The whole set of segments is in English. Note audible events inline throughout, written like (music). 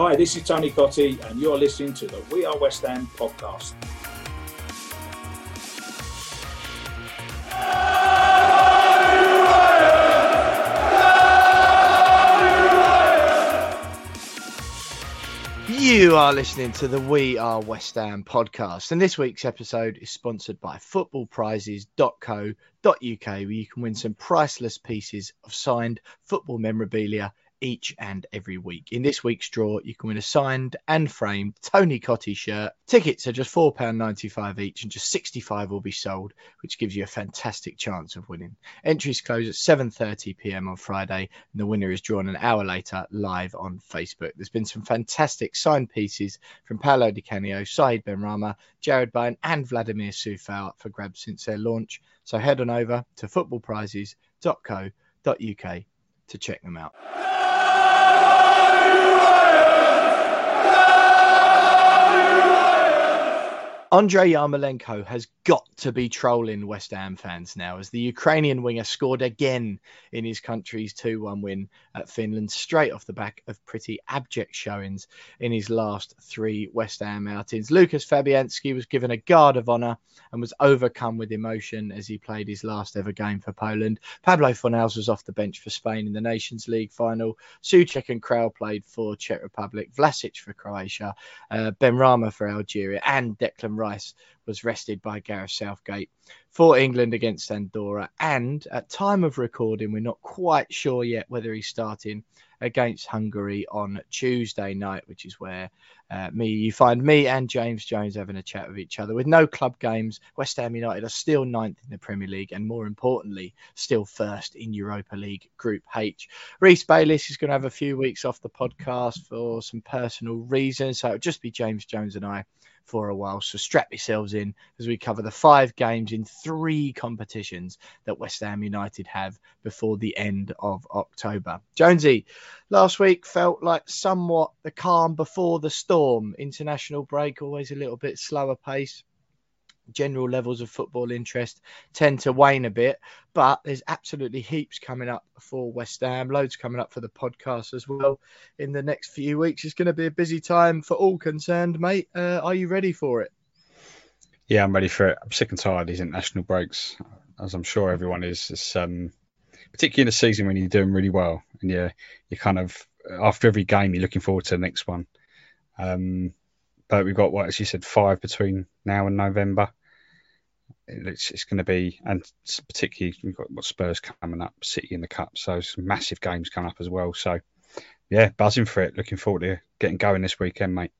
Hi, this is Tony Cottee, and you're listening to the We Are West Ham podcast. You are listening to the We Are West Ham podcast, and this week's episode is sponsored by footballprizes.co.uk, where you can win some priceless pieces of signed football memorabilia each and every week. In this week's draw, you can win a signed and framed Tony Cottee shirt. Tickets are just £4.95 each, and just 65 will be sold, which gives you a fantastic chance of winning. Entries close at 7:30 p.m. on Friday, and the winner is drawn an hour later live on Facebook. There's been some fantastic signed pieces from Paolo Di Canio, Said Benrahma, Jarrod Bowen, and Vladimir Coufal up for grabs since their launch. So head on over to footballprizes.co.uk to check them out. Hallelujah! Andrei Yarmolenko has got to be trolling West Ham fans now as the Ukrainian winger scored again in his country's 2 1 win at Finland, straight off the back of pretty abject showings in his last three West Ham outings. Lucas Fabianski was given a guard of honour and was overcome with emotion as he played his last ever game for Poland. Pablo Fornals was off the bench for Spain in the Nations League final. Soucek and Kral played for Czech Republic, Vlasic for Croatia, uh, Benrahma for Algeria, and Declan Rice was rested by Gareth Southgate for England against Andorra. And at time of recording, we're not quite sure yet whether he's starting against Hungary on Tuesday night, which is where uh, me you find me and James Jones having a chat with each other. With no club games, West Ham United are still ninth in the Premier League, and more importantly, still first in Europa League Group H. Reese Bayliss is going to have a few weeks off the podcast for some personal reasons, so it'll just be James Jones and I for a while. So strap yourselves in as we cover the five games in three competitions that West Ham United have before the end of October. Jonesy, last week felt like somewhat the calm before the storm. International break, always a little bit slower pace general levels of football interest tend to wane a bit, but there's absolutely heaps coming up for West Ham, loads coming up for the podcast as well in the next few weeks. It's going to be a busy time for all concerned, mate. Uh, are you ready for it? Yeah, I'm ready for it. I'm sick and tired of these international breaks, as I'm sure everyone is. It's, um, particularly in a season when you're doing really well and you're, you're kind of, after every game, you're looking forward to the next one. Um, but we've got what, as you said, five between now and November it's, it's going to be, and particularly we've got what Spurs coming up, City in the Cup, so some massive games coming up as well. So, yeah, buzzing for it. Looking forward to getting going this weekend, mate.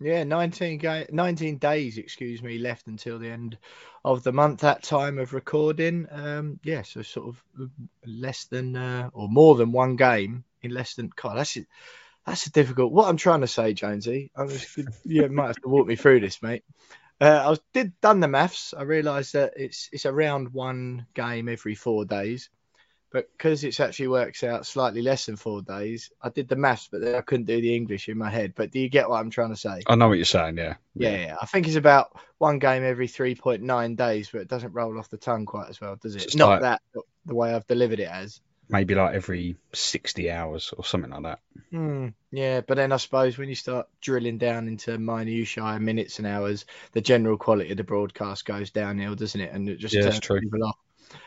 Yeah, 19, ga- 19 days, excuse me, left until the end of the month at time of recording. Um, yeah, so sort of less than uh, or more than one game in less than. God, that's it. That's a difficult. What I'm trying to say, Jonesy, I was, you might have to walk me through this, mate. Uh, I was, did done the maths. I realised that it's it's around one game every four days, but because it's actually works out slightly less than four days, I did the maths, but then I couldn't do the English in my head. But do you get what I'm trying to say? I know what you're saying. Yeah. Yeah, yeah. I think it's about one game every three point nine days, but it doesn't roll off the tongue quite as well, does it? It's not like, that the way I've delivered it as maybe like every 60 hours or something like that. Mm, yeah, but then I suppose when you start drilling down into minutiae, minutes and hours, the general quality of the broadcast goes downhill, doesn't it? And it just yeah, turns true. people off.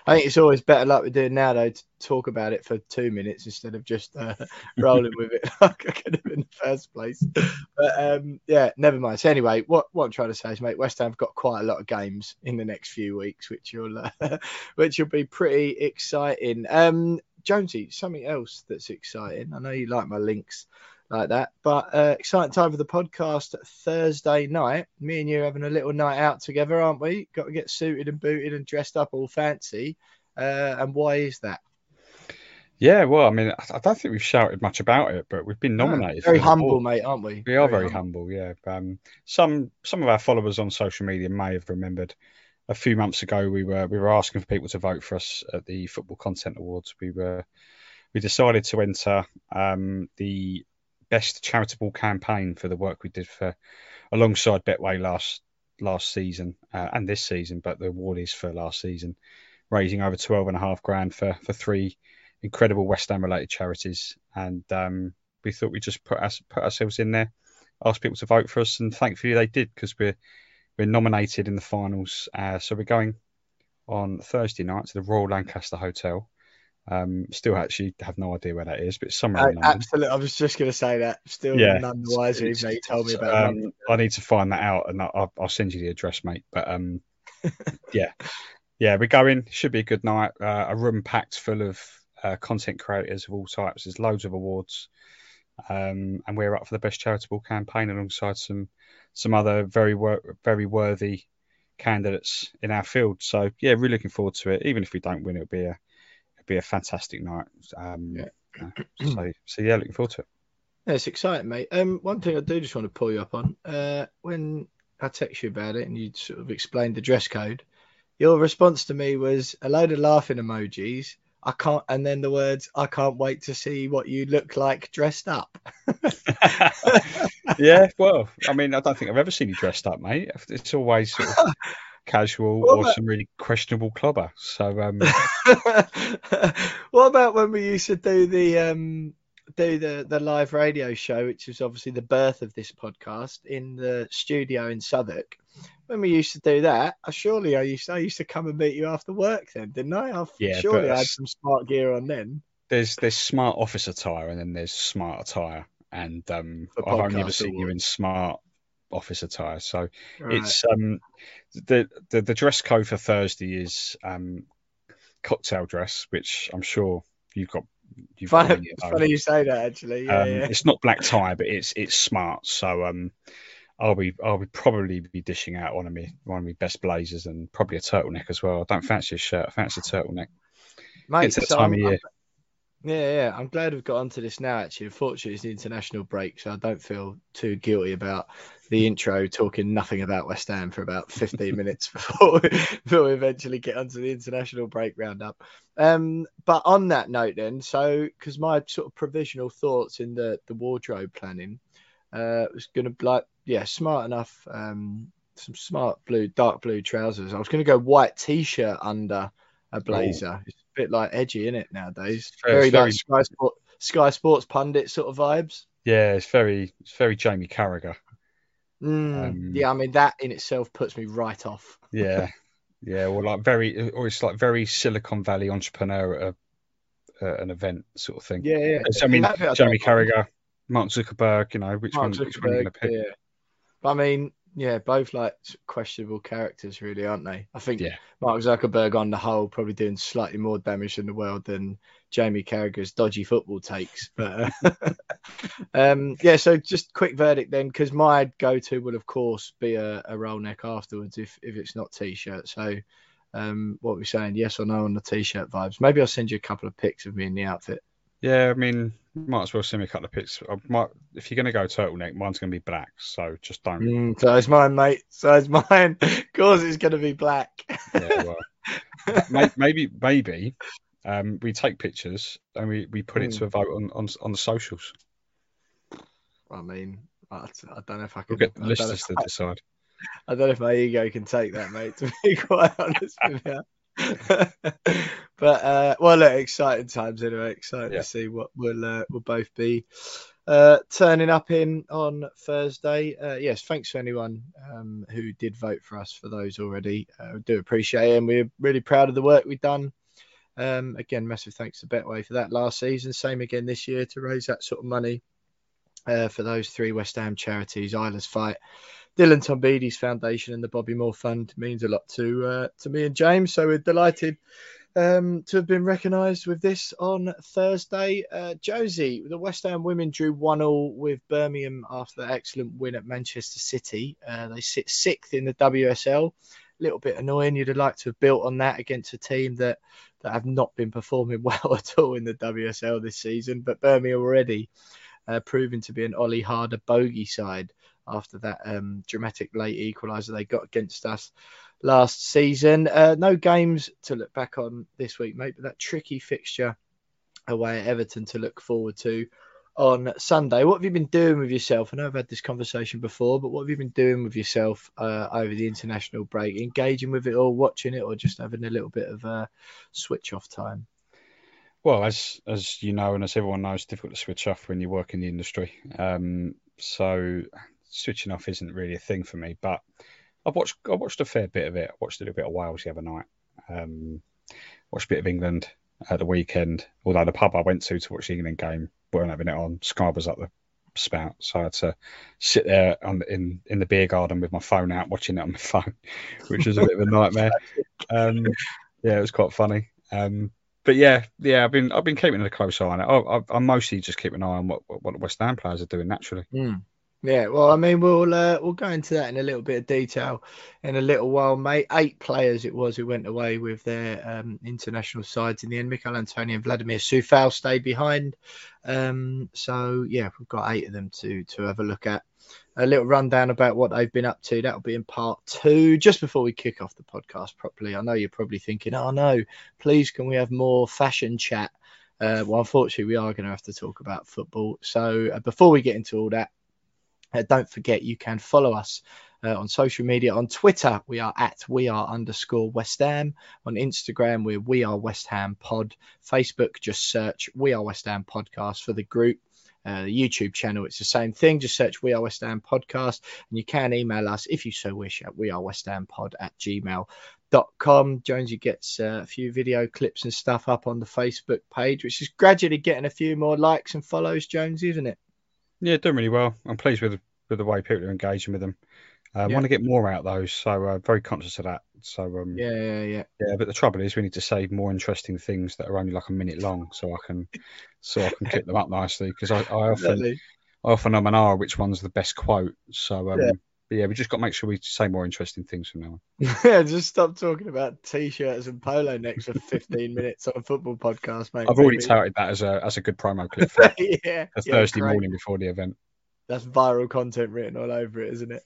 I think it's always better like we're doing now, though, to talk about it for two minutes instead of just uh, (laughs) rolling with it (laughs) like I could have in the first place. But um, yeah, never mind. So anyway, what, what I'm trying to say is, mate, West Ham have got quite a lot of games in the next few weeks, which will uh, (laughs) which will be pretty exciting. Um, Jonesy, something else that's exciting. I know you like my links like that, but uh, exciting time for the podcast Thursday night. Me and you having a little night out together, aren't we? Got to get suited and booted and dressed up all fancy. Uh, and why is that? Yeah, well, I mean, I don't think we've shouted much about it, but we've been nominated. very humble, mate, aren't we? We are very, very humble. humble. yeah. Um, some some of our followers on social media may have remembered a few months ago we were we were asking for people to vote for us at the Football Content Awards. We were we decided to enter um, the best charitable campaign for the work we did for alongside Betway last last season uh, and this season, but the award is for last season, raising over twelve and a half grand for for three incredible West Ham related charities, and um, we thought we'd just put us put ourselves in there, ask people to vote for us, and thankfully they did because we're we're nominated in the finals. Uh, so we're going on Thursday night to the Royal Lancaster Hotel. Um, still actually have no idea where that is, but somewhere. Uh, absolutely, I was just going to say that. Still yeah, none the wiser, even though you told me about. Um, I need to find that out, and I'll, I'll send you the address, mate. But um, (laughs) yeah, yeah, we're going. Should be a good night. Uh, a room packed full of uh, content creators of all types. There's loads of awards, um, and we're up for the best charitable campaign alongside some some other very wor- very worthy candidates in our field. So yeah, really looking forward to it. Even if we don't win, it'll be a be a fantastic night. Um, yeah. (clears throat) so so yeah, looking forward to it. Yeah, it's exciting, mate. Um, one thing I do just want to pull you up on uh, when I text you about it and you sort of explained the dress code. Your response to me was a load of laughing emojis I can't, and then the words, I can't wait to see what you look like dressed up. (laughs) (laughs) yeah, well, I mean, I don't think I've ever seen you dressed up, mate. It's always sort of (laughs) casual what or about... some really questionable clobber. So, um... (laughs) what about when we used to do the um, do the the live radio show, which was obviously the birth of this podcast in the studio in Southwark? when we used to do that, I surely I used to, I used to come and meet you after work then, didn't I? I've, yeah, surely I had some smart gear on then. There's there's smart office attire and then there's smart attire, and um, I've only ever seen you in smart office attire. So right. it's um the, the the dress code for Thursday is um cocktail dress, which I'm sure you've got. You've funny, got funny you say that actually. Yeah, um, yeah. It's not black tie, but it's it's smart. So um I'll be I'll be probably be dishing out one of me one of my best blazers and probably a turtleneck as well. I don't fancy a shirt, I fancy a turtleneck. Mate, it's that so time I'm, of year. I'm, yeah, yeah. I'm glad we've got onto this now. Actually, unfortunately, it's the international break, so I don't feel too guilty about the intro talking nothing about West Ham for about 15 (laughs) minutes before we, before we eventually get onto the international break roundup. Um, but on that note, then, so because my sort of provisional thoughts in the the wardrobe planning uh, was going to like yeah, smart enough. Um, some smart blue, dark blue trousers. I was going to go white t-shirt under a blazer. Ooh. It's a bit like edgy, isn't it nowadays? Very, very like Sky, Sport, Sky Sports pundit sort of vibes. Yeah, it's very, it's very Jamie Carragher. Mm, um, yeah, I mean that in itself puts me right off. yeah, (laughs) yeah, or like very, or it's like very Silicon Valley entrepreneur at a, uh, an event sort of thing. Yeah, yeah. I mean, Jamie Carragher, Mark Zuckerberg. You know, which Mark one? Which one are you going to pick? Yeah. I mean, yeah, both like questionable characters, really, aren't they? I think yeah. Mark Zuckerberg, on the whole, probably doing slightly more damage in the world than Jamie Carragher's dodgy football takes. But uh, (laughs) um, yeah, so just quick verdict then, because my go-to would, of course, be a, a roll neck afterwards if if it's not t-shirt. So. Um, what we're saying, yes or no on the t-shirt vibes. Maybe I'll send you a couple of pics of me in the outfit. Yeah, I mean, might as well send me a couple of pics. I might, if you're going to go turtleneck, mine's going to be black. So just don't. Mm, so is mine, mate. So is mine. (laughs) of course, it's going to be black. yeah, well, (laughs) maybe, maybe um, we take pictures and we, we put mm. it to a vote on, on on the socials. I mean, I, I don't know if I can. We'll get the listeners to decide. I don't know if my ego can take that, mate. To be (laughs) quite honest with you. (laughs) but uh, well, look, exciting times anyway. Excited yeah. to see what we'll uh, we'll both be uh, turning up in on Thursday. Uh, yes, thanks to anyone um, who did vote for us for those already. Uh, we do appreciate it, and we're really proud of the work we've done. Um, again, massive thanks to Betway for that last season. Same again this year to raise that sort of money uh, for those three West Ham charities: Isla's Fight, Dylan Tombides Foundation and the Bobby Moore Fund means a lot to uh, to me and James. So we're delighted um, to have been recognised with this on Thursday. Uh, Josie, the West Ham women drew one all with Birmingham after the excellent win at Manchester City. Uh, they sit sixth in the WSL, A little bit annoying. You'd have liked to have built on that against a team that that have not been performing (laughs) well at all in the WSL this season. But Birmingham already uh, proving to be an Olli Harder bogey side after that um, dramatic late equaliser they got against us last season. Uh, no games to look back on this week, mate, but that tricky fixture away at Everton to look forward to on Sunday. What have you been doing with yourself? I know I've had this conversation before, but what have you been doing with yourself uh, over the international break? Engaging with it or watching it, or just having a little bit of a switch off time? Well, as as you know, and as everyone knows, it's difficult to switch off when you work in the industry. Um, so switching off isn't really a thing for me. But I've watched I watched a fair bit of it. I watched a little bit of Wales the other night. Um, watched a bit of England at the weekend. Although the pub I went to to watch the England game weren't having it on. Sky was up the spout, so I had to sit there on in in the beer garden with my phone out, watching it on my (laughs) phone, which was a bit of a nightmare. Um, yeah, it was quite funny. Um, but yeah, yeah, I've been I've been keeping a close eye on it. I, am mostly just keeping an eye on what what the West Ham players are doing naturally. Mm. Yeah, well, I mean, we'll uh, we'll go into that in a little bit of detail in a little while, mate. Eight players it was who went away with their um, international sides in the end. Michail Antonio and Vladimir Coufal stayed behind. Um, so yeah, we've got eight of them to to have a look at. A little rundown about what they've been up to. That'll be in part two. Just before we kick off the podcast properly, I know you're probably thinking, "Oh no, please, can we have more fashion chat?" Uh, well, unfortunately, we are going to have to talk about football. So uh, before we get into all that uh, don't forget you can follow us uh, on social media. On Twitter, we are at we are underscore West Ham. On Instagram, we're we are West Ham Pod. Facebook, just search we are West Ham Podcast for the group. Uh, the YouTube channel, it's the same thing. Just search We Are West Ham Podcast, and you can email us if you so wish at We Are West Ham Pod at gmail.com. Jonesy gets uh, a few video clips and stuff up on the Facebook page, which is gradually getting a few more likes and follows, Jonesy, isn't it? Yeah, doing really well. I'm pleased with with the way people are engaging with them. Uh, I yeah. want to get more out of those, so uh, very conscious of that. So um, yeah, yeah, yeah, yeah. But the trouble is, we need to save more interesting things that are only like a minute long, so I can so I can clip them up nicely because I, I often (laughs) I often am an R which one's the best quote. So um, yeah. Yeah, we just got to make sure we say more interesting things from now on. (laughs) yeah, just stop talking about t-shirts and polo necks for 15 (laughs) minutes on a football podcast, mate. I've already touted that as a as a good promo clip (laughs) for yeah, a Thursday morning before the event that's viral content written all over it, isn't it?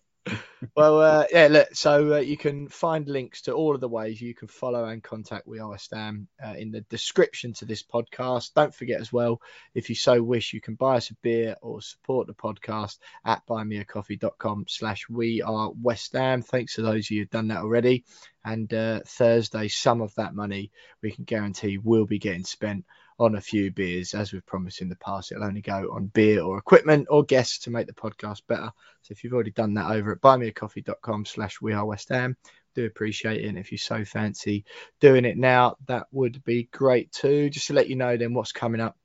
Well, uh, yeah, look, so uh, you can find links to all of the ways you can follow and contact We Are West Ham uh, in the description to this podcast. Don't forget as well, if you so wish, you can buy us a beer or support the podcast at buymeacoffee.com slash We Are West Ham. Thanks to those of you who've done that already. And uh, Thursday, some of that money we can guarantee will be getting spent on a few beers, as we've promised in the past. It'll only go on beer or equipment or guests to make the podcast better. So if you've already done that over at buymeacoffee.com slash we are West Ham, do appreciate it. And if you're so fancy doing it now, that would be great too. Just to let you know then what's coming up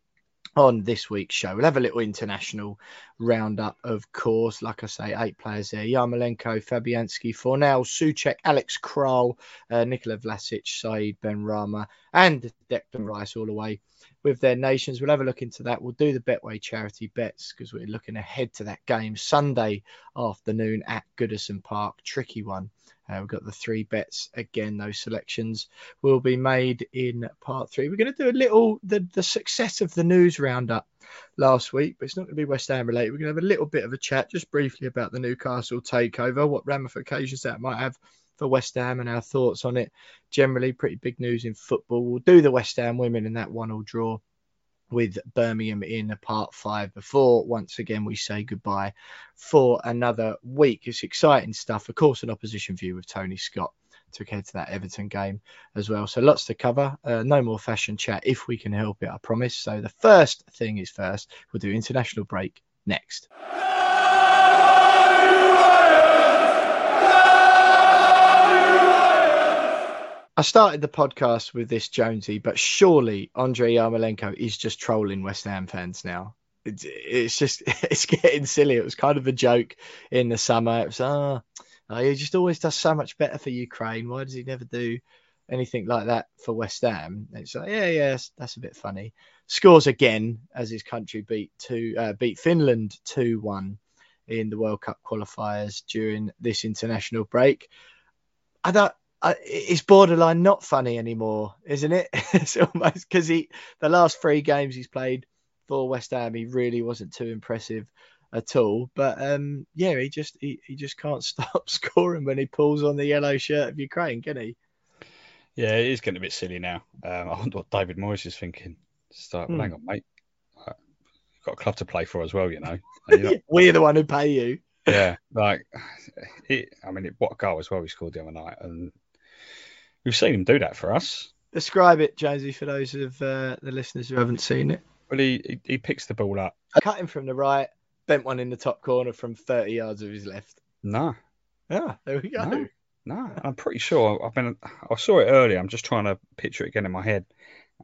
on this week's show. We'll have a little international roundup, of course. Like I say, eight players there Yarmolenko, Fabianski, Fornal, Soucek, Alex Kral, uh, Nikola Vlasic, Said Benrahma, and Declan Rice all the way with their nations. We'll have a look into that. We'll do the Betway charity bets because we're looking ahead to that game Sunday afternoon at Goodison Park. Tricky one. Uh, we've got the three bets again. Those selections will be made in part three. We're going to do a little the the success of the news roundup last week, but it's not going to be West Ham related. We're going to have a little bit of a chat just briefly about the Newcastle takeover, what ramifications that might have for West Ham and our thoughts on it. Generally, pretty big news in football. We'll do the West Ham women in that one all draw with Birmingham in part five before once again we say goodbye for another week. It's exciting stuff. Of course, an opposition view with Tony Scott took head to that Everton game as well. So lots to cover. Uh, no more fashion chat if we can help it, I promise. So the first thing is first, we'll do international break next. I started the podcast with this Jonesy, but surely Andre Yarmolenko is just trolling West Ham fans now. It's, it's just (laughs) it's getting silly. It was kind of a joke in the summer. It was ah, oh, he just always does so much better for Ukraine. Why does he never do anything like that for West Ham? It's like yeah, yeah, that's, a bit funny. Scores again as his country beat two uh, beat Finland two one in the World Cup qualifiers during this international break. I don't uh, it's borderline not funny anymore, isn't it? (laughs) it's almost because he the last three games he's played for West Ham, he really wasn't too impressive at all. But um, yeah, he just he, he just can't (laughs) stop scoring when he pulls on the yellow shirt of Ukraine, can he? Yeah, it is getting a bit silly now. Um, I (laughs) wonder what David Moyes is thinking. Start, hmm. hang on, mate. You've got a club to play for as well, you know. Not... We're the one who pay you. yeah, like (sighs) it, I mean, it, what a goal as well he scored the other night, and we've seen him do that for us. Describe it, Jonesy, for those of uh, the listeners who haven't seen it. Well, he, he, he picks the ball up, cut him from the right, bent one in the top corner from 30 yards of his left. Nah. Yeah, there we go. No, no. I'm pretty sure. I've been. I saw it earlier. I'm just trying to picture it again in my head.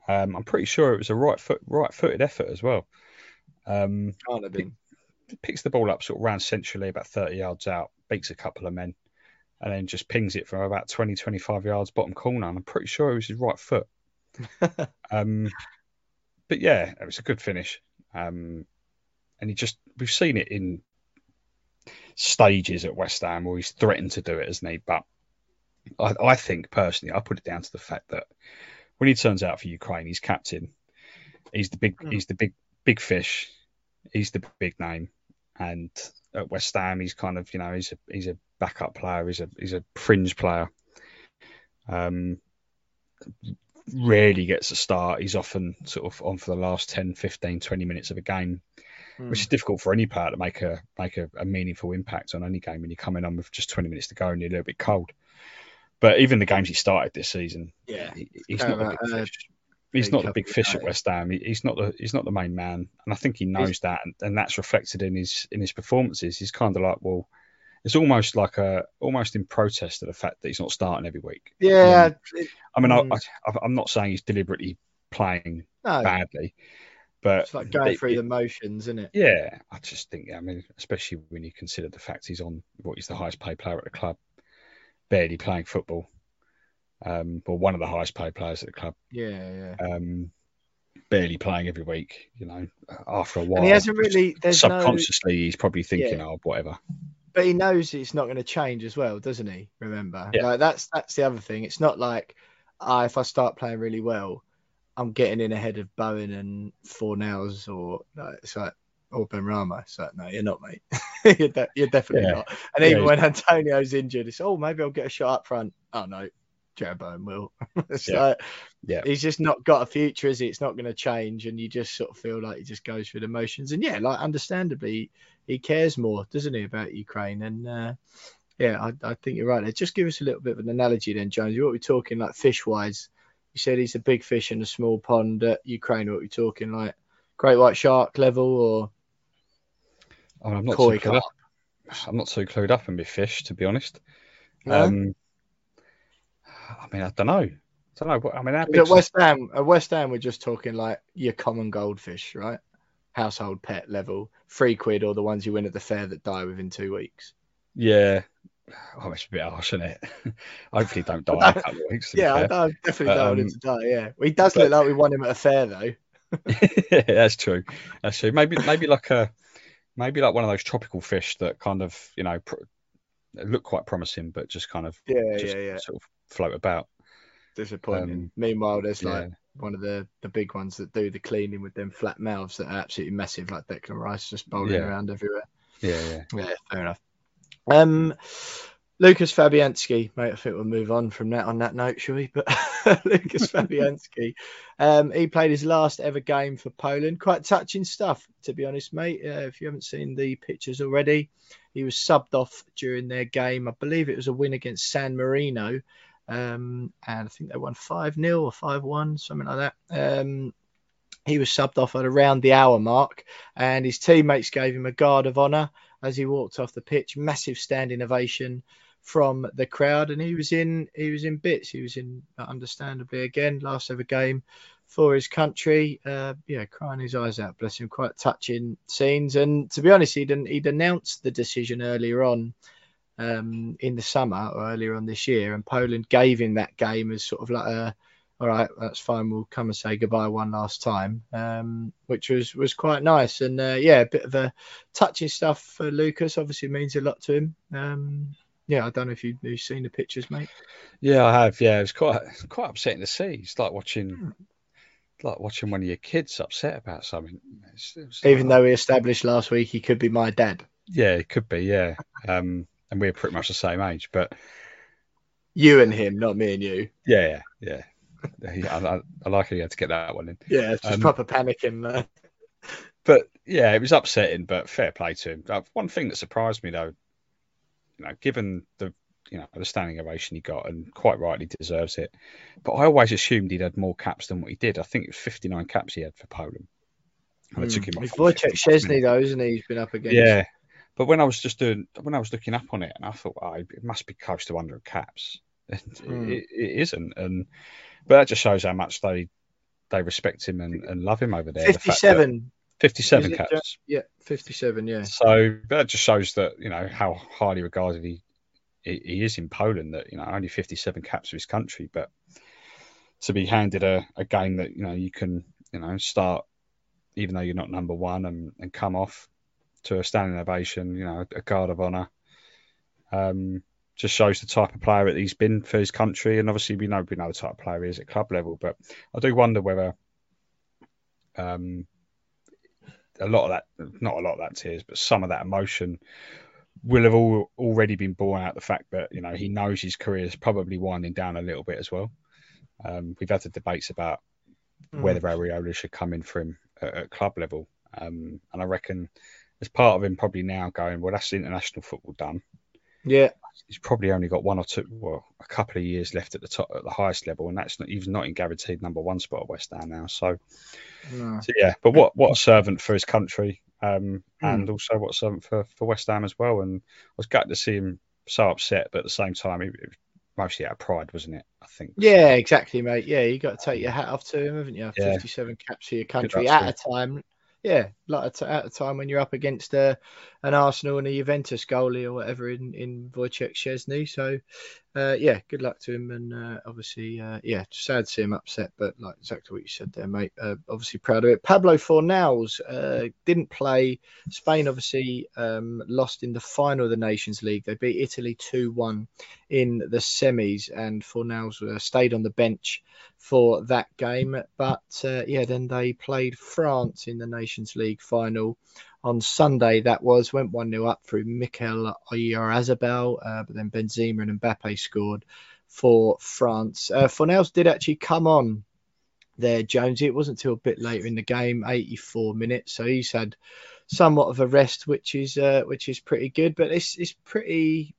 Um, I'm pretty sure it was a right foot, right footed effort as well. Um, Can't have been. Picks the ball up sort of round centrally, about 30 yards out, beats a couple of men, and then just pings it from about 20, 25 yards bottom corner. And I'm pretty sure it was his right foot. (laughs) um, but yeah, it was a good finish. Um, and he just we've seen it in stages at West Ham where he's threatened to do it, hasn't he? But I, I think personally, I put it down to the fact that when he turns out for Ukraine, he's captain. He's the big, mm. he's the big, big fish. He's the big name, and at West Ham, he's kind of, you know, he's a he's a backup player. He's a he's a fringe player. Um, rarely gets a start. He's often sort of on for the last 10, 15, 20 minutes of a game mm. which is difficult for any player to make a make a, a, meaningful impact on any game when you come in on with just 20 minutes to go and you're a little bit cold. But even the games he started this season, yeah, he, he's not a big fish. He's not the big fish at West Ham. He, he's not the he's not the main man, and I think he knows he's, that, and, and that's reflected in his in his performances. He's kind of like, well, it's almost like a almost in protest to the fact that he's not starting every week. Yeah, I mean, I mean mm. I, am not saying he's deliberately playing no. badly, but it's like going they, through it, the motions, isn't it? Yeah, I just think, I mean, especially when you consider the fact he's on what is the highest paid player at the club, barely playing football, um, or one of the highest paid players at the club. Yeah, yeah. Um, barely playing every week, you know, after a while. And he hasn't really. subconsciously, no, he's probably thinking, yeah. oh, whatever. But he knows it's not going to change as well, doesn't he? Remember, yeah. like that's that's the other thing. It's not like, ah, if I start playing really well, I'm getting in ahead of Bowen and Fornals or like, it's like or Benrahma. It's like, no, you're not, mate. (laughs) you're, de- you're, definitely yeah. not. And even yeah, when Antonio's injured, it's oh maybe I'll get a shot up front. Oh no, Jarrod Bowen will. (laughs) it's yeah. like yeah, he's just not got a future, is he? It's not going to change, and you just sort of feel like he just goes through the motions. And yeah, like understandably, he cares more, doesn't he, about Ukraine? And uh, yeah, I, I, think you're right. Just give us a little bit of an analogy then, Jones. What we're talking like fish wise you said he's a big fish in a small pond at Ukraine. What are we talking like? Great white shark level or? I am not too clued up. I'm not too clued up in my fish, to be honest. No? Um, I mean, I don't know. I don't know. I mean, at West Ham, at West Ham, we're just talking like your common goldfish, right? Household pet level, three quid, or the ones you win at the fair that die within two weeks. Yeah, Oh, it's a bit harsh, isn't it? (laughs) Hopefully, don't die in a couple of weeks. yeah, I, definitely don't want him um, to die. Yeah, well, he does but, look like we won him at a fair, though. (laughs) (laughs) yeah, that's true. That's true. Maybe, maybe like a, maybe like one of those tropical fish that kind of, you know, pr- look quite promising, but just kind of, yeah, yeah, yeah, sort of float about. Disappointing. Um, Meanwhile, there's yeah. like one of the the big ones that do the cleaning with them flat mouths that are absolutely massive, like Declan Rice, just bowling yeah. around everywhere. Yeah, yeah, yeah. Fair enough. Um, Lucas Fabianski, mate. I think we'll move on from that on that note, shall we? (laughs) But (laughs) Lucas (laughs) Fabianski, um, he played his last ever game for Poland. Quite touching stuff, to be honest, mate. Uh, if you haven't seen the pictures already, he was subbed off during their game. I believe it was a win against San Marino, um, and I think they won five 0 or five one, something like that. Um, he was subbed off at around the hour mark, and his teammates gave him a guard of honour as he walked off the pitch. Massive standing ovation from the crowd, and he was in he was in bits. He was in understandably again last ever game for his country. Uh, yeah, crying his eyes out. Bless him. Quite touching scenes. And to be honest, he'd he'd announced the decision earlier on. Um, in the summer or earlier on this year, and Poland gave him that game as sort of like a all right, that's fine. We'll come and say goodbye one last time, um, which was was quite nice. And uh, yeah, a bit of a touching stuff for Lucas. Obviously, means a lot to him. Um, yeah, I don't know if you, have seen the pictures, mate. Yeah, I have. Yeah, it was quite quite upsetting to see. It's like watching hmm. like watching one of your kids upset about something. It's, it's Even like, though we established last week he could be my dad. Yeah, it could be. Yeah, um, and we're pretty much the same age, but you and him, not me and you. Yeah, yeah, yeah. I, I, like how you had to get that one in. Yeah, it's just um, proper panicking there. But yeah, it was upsetting, but fair play to him. Uh, one thing that surprised me though, you know, given the you know the standing ovation he got, and quite rightly deserves it. But I always assumed he'd had more caps than what he did. I think it was 59 caps he had for Poland. And mm. took him off. Wojciech Szczesny though, isn't he? He's been up against. Yeah, but when I was just doing, when I was looking up on it, and I thought, oh, it must be close to 100 caps. (laughs) Mm. It, it isn't, and but that just shows how much they they respect him and, and love him over there. 57. The 57 caps. Just, yeah, 57, yeah. So that just shows that, you know, how highly regarded he, he, he is in Poland, that, you know, only 57 caps for his country, but to be handed a, a game that, you know, you can, you know, start, even though you're not number one and, and come off to a standing ovation, you know, a guard of honour. Um, just shows the type of player that he's been for his country, and obviously we know we know the type of player he is at club level. But I do wonder whether um, a lot of that, not a lot of that tears, but some of that emotion will have all, already been borne out the fact that you know he knows his career is probably winding down a little bit as well. Um, we've had the debates about mm. whether Areola should come in for him at, at club level, um, and I reckon as part of him probably now going, well, that's international football done. Yeah, he's probably only got one or two, well, a couple of years left at the top, at the highest level, and that's not even not in guaranteed number one spot at West Ham now. So, no. so yeah, but what what a servant for his country, um, mm. and also what a servant for, for West Ham as well. And I was glad to see him so upset, but at the same time, it, it mostly out of pride, wasn't it? I think. Yeah, exactly, mate. Yeah, you got to take your hat off to him, haven't you? Yeah. Fifty-seven caps for your country at a time yeah, like at a time when you're up against uh, an Arsenal and a Juventus goalie or whatever in in Wojciech Szczesny. So, uh, yeah, good luck to him, and uh, obviously, uh, yeah, sad to see him upset, but like exactly what you said there, mate. Uh, obviously proud of it. Pablo Fornals uh, didn't play. Spain obviously um, lost in the final of the Nations League. They beat Italy two one in the semis, and Fornals stayed on the bench for that game. But yeah, then they played France in the Nations League final on Sunday. That was went one 0 up through Mikel Oyarzabal, uh, but then Benzema and Mbappe scored for France. Uh, Fornals did actually come on there, Jonesy. It wasn't till a bit later in the game, 84 minutes. So he's had somewhat of a rest, which is uh, which is pretty good. But it's it's pretty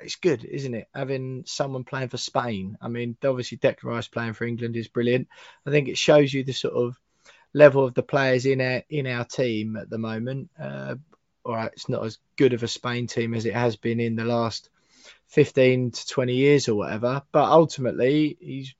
it's good, isn't it? Having someone playing for Spain. I mean, obviously Declan Rice playing for England is brilliant. I think it shows you the sort of level of the players in our in our team at the moment. Uh, all right, it's not as good of a Spain team as it has been in the last 15 to 20 years or whatever. But ultimately, he's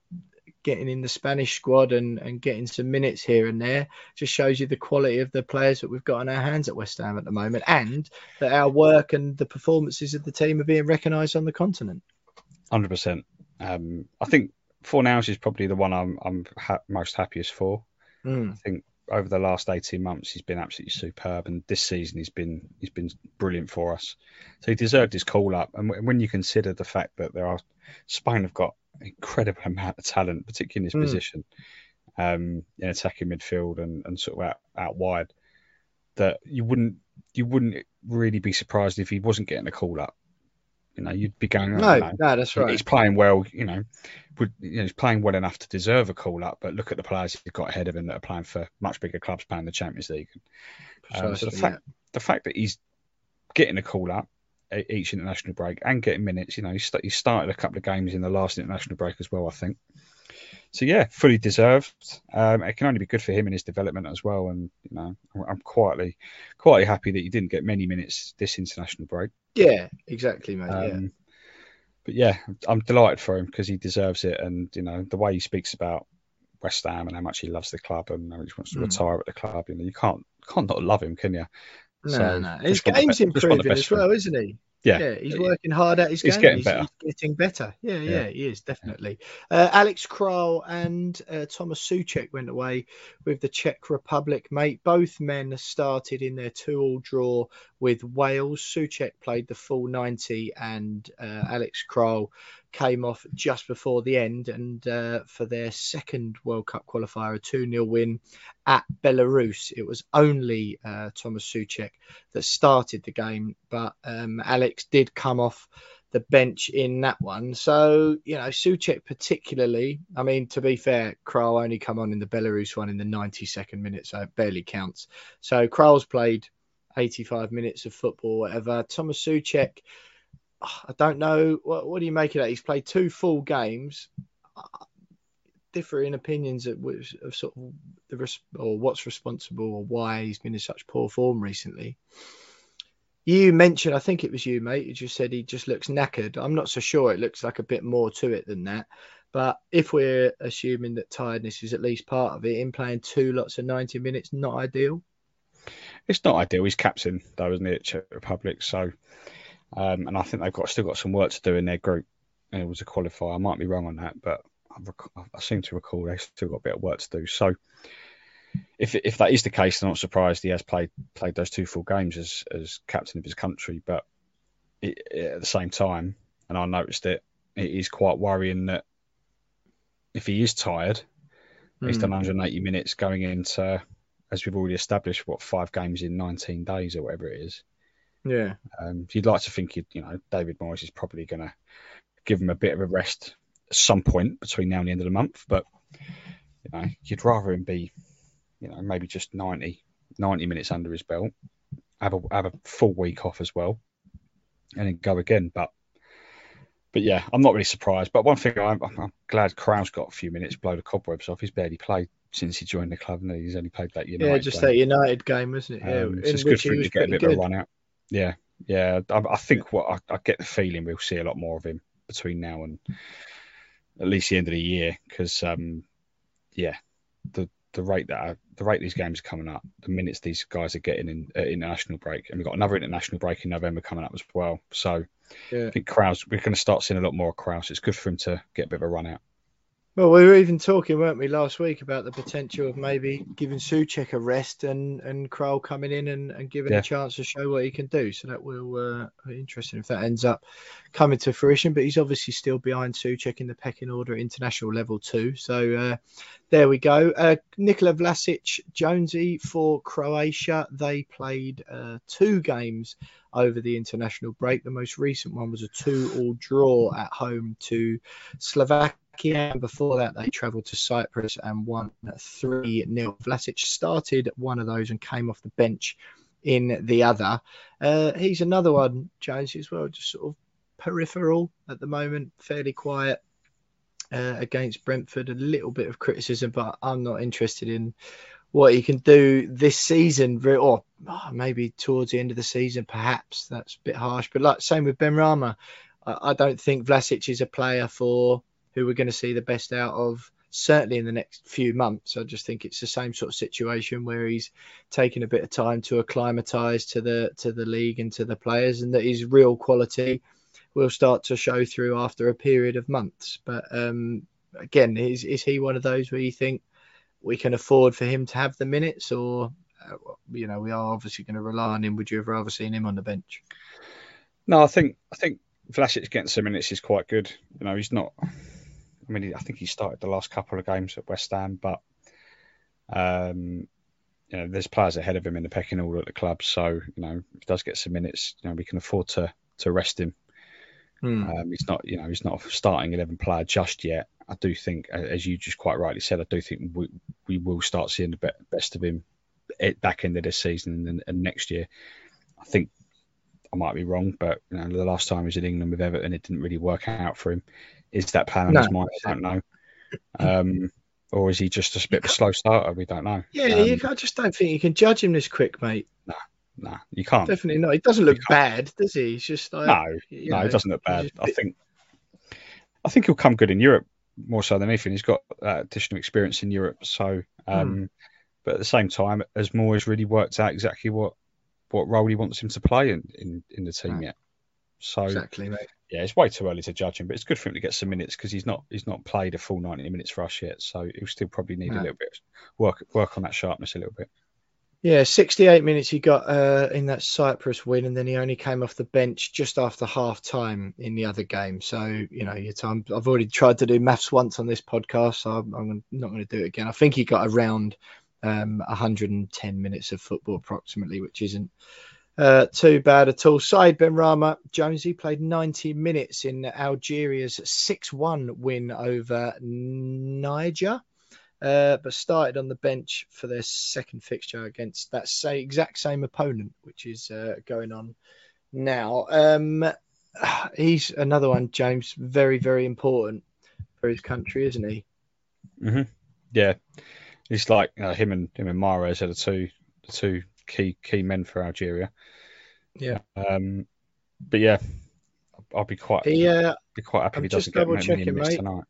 getting in the Spanish squad and, and getting some minutes here and there just shows you the quality of the players that we've got on our hands at West Ham at the moment and that our work and the performances of the team are being recognised on the continent. 100%. Um, I think Fornals is probably the one I'm, I'm ha- most happiest for. Mm. I think over the last 18 months he's been absolutely superb and this season he's been he's been brilliant for us so he deserved his call up and when you consider the fact that there are Spain have got an incredible amount of talent particularly in his mm. position um, in attacking midfield and, and sort of out, out wide that you wouldn't you wouldn't really be surprised if he wasn't getting a call up you know, you'd be going. No, no, that's right. He's playing well. You know, would, you know, he's playing well enough to deserve a call up. But look at the players he's got ahead of him that are playing for much bigger clubs, playing the Champions League. Um, so the fact yeah. the fact that he's getting a call up each international break and getting minutes. You know, he, st- he started a couple of games in the last international break as well, I think. So yeah, fully deserved. Um, it can only be good for him in his development as well. And you know, I'm quietly, quietly happy that he didn't get many minutes this international break. Yeah, exactly, mate. Um, yeah. But yeah, I'm delighted for him because he deserves it, and you know the way he speaks about West Ham and how much he loves the club and how much he wants to mm. retire at the club. You know, you can't can't not love him, can you? No, so, no. His game's improving as well, isn't he? Yeah, yeah, he's working hard at his he's game. Getting he's, better. he's getting better. Yeah, yeah, Yeah. he is definitely. Uh, Alex Kral and uh, Thomas Soucek went away with the Czech Republic, mate. Both men started in their two-all draw with Wales. Soucek played the full 90, and uh, Alex Kral came off just before the end. And uh, for their second World Cup qualifier, a 2 0 win at Belarus. It was only uh, Thomas Soucek that started the game, but um, Alex did come off the bench in that one. So, you know, Soucek particularly, I mean, to be fair, Kral only come on in the Belarus one in the 92nd minute, so it barely counts. So Kral's played 85 minutes of football, whatever. Thomas Soucek, I don't know. What, what do you make of that? He's played two full games. Uh, differing opinions of, of sort of the or what's responsible or why he's been in such poor form recently. You mentioned, I think it was you, mate. You just said he just looks knackered. I'm not so sure. It looks like a bit more to it than that. But if we're assuming that tiredness is at least part of it, in playing two lots of 90 minutes, not ideal. It's not ideal. He's captain, though, isn't it, Czech Republic? So, um, and I think they've got still got some work to do in their group. And it was a qualifier. I might be wrong on that, but I, rec- I seem to recall they've still got a bit of work to do. So, if if that is the case, I'm not surprised he has played played those two full games as as captain of his country. But it, at the same time, and I noticed it, it is quite worrying that if he is tired, he's Hmm. done 180 minutes going into, as we've already established, what five games in 19 days or whatever it is. Yeah. Um, you'd like to think, you know, David Moyes is probably going to give him a bit of a rest at some point between now and the end of the month. But you know, you'd rather him be, you know, maybe just 90, 90 minutes under his belt, have a have a full week off as well, and then go again. But but yeah, I'm not really surprised. But one thing I'm, I'm glad Kral's got a few minutes, to blow the cobwebs off. He's barely played since he joined the club, and he's only played that United. Yeah, just game. that United game, wasn't it? Yeah, Um, so it's good for him to get a bit of a run out. Yeah, yeah. I, I think what I, I get the feeling we'll see a lot more of him between now and at least the end of the year because, um, yeah, the the rate that I, the rate these games are coming up, the minutes these guys are getting in uh, international break, and we've got another international break in November coming up as well. So Yeah. I think Kraus, we're going to start seeing a lot more of Kraus. It's good for him to get a bit of a run out. Well, we were even talking, weren't we, last week about the potential of maybe giving Soucek a rest and and Kral coming in and, and giving Yeah. a chance to show what he can do. So that will uh, be interesting if that ends up coming to fruition. But he's obviously still behind Soucek in the pecking order at international level too. So uh, there we go. Uh, Nikola Vlasic, Jonesy for Croatia. They played uh, two games over the international break. The most recent one was a two-all draw at home to Slovakia. And before that, they travelled to Cyprus and won 3 0. Vlasic started one of those and came off the bench in the other. Uh, he's another one, Jonesy, as well, just sort of peripheral at the moment, fairly quiet. Uh, against Brentford, a little bit of criticism, but I'm not interested in what he can do this season, or oh, maybe towards the end of the season, perhaps. That's a bit harsh, but like same with Benrahma, I, don't think Vlasic is a player for who we're going to see the best out of certainly in the next few months. I just think it's the same sort of situation where he's taking a bit of time to acclimatise to the to the league and to the players, and that his real quality will start to show through after a period of months. But um, again, is is he one of those where you think we can afford for him to have the minutes, or uh, you know we are obviously going to rely on him? Would you have rather seen him on the bench? No, I think I think Vlasic getting some minutes is quite good. You know, he's not. I mean, I think he started the last couple of games at West Ham, but um, you know, there's players ahead of him in the pecking order at the club. So you know, if he does get some minutes, you know, we can afford to to rest him. Hmm. Um, he's not, you know, he's not a starting eleven player just yet. I do think, as you just quite rightly said, I do think we we will start seeing the best of him at back end of this season and, and next year. I think I might be wrong, but you know, the last time he was in England with Everton, it didn't really work out for him. Is that plan on No. his mind? I don't know. Um, or is he just a bit of a slow starter? We don't know. Yeah, Um, I just don't think you can judge him this quick, mate. Nah, you can't. Definitely not. He doesn't look bad, does he? He's just like No, no, know, it doesn't look bad. I bit- think I think he'll come good in Europe more so than anything. He's got uh, additional experience in Europe, so um, Hmm. but at the same time, as Moyes really worked out exactly what what role he wants him to play in in, in the team Hmm. yet. So exactly, mate. Yeah, it's way too early to judge him, but it's good for him to get some minutes because he's not he's not played a full 90 minutes for us yet. So he'll still probably need a little bit work work on that sharpness a little bit. Yeah, 68 minutes he got uh, in that Cyprus win, and then he only came off the bench just after half time in the other game. So, you know, your time. I've already tried to do maths once on this podcast, so I'm, I'm not going to do it again. I think he got around um, 110 minutes of football approximately, which isn't uh, too bad at all. Said Benrahma Jonesy played 90 minutes in Algeria's 6 1 win over Niger uh, but started on the bench for their second fixture against that say, exact same opponent, which is uh, going on now. Um, (sighs) he's another one, James, very, very important for his country, isn't he? Mm-hmm. Yeah, he's like uh, him and him and Mahrez are the two the two key key men for Algeria. Yeah. Um, but yeah, I'll be quite he, uh, be quite happy I'm if he doesn't get many minutes tonight.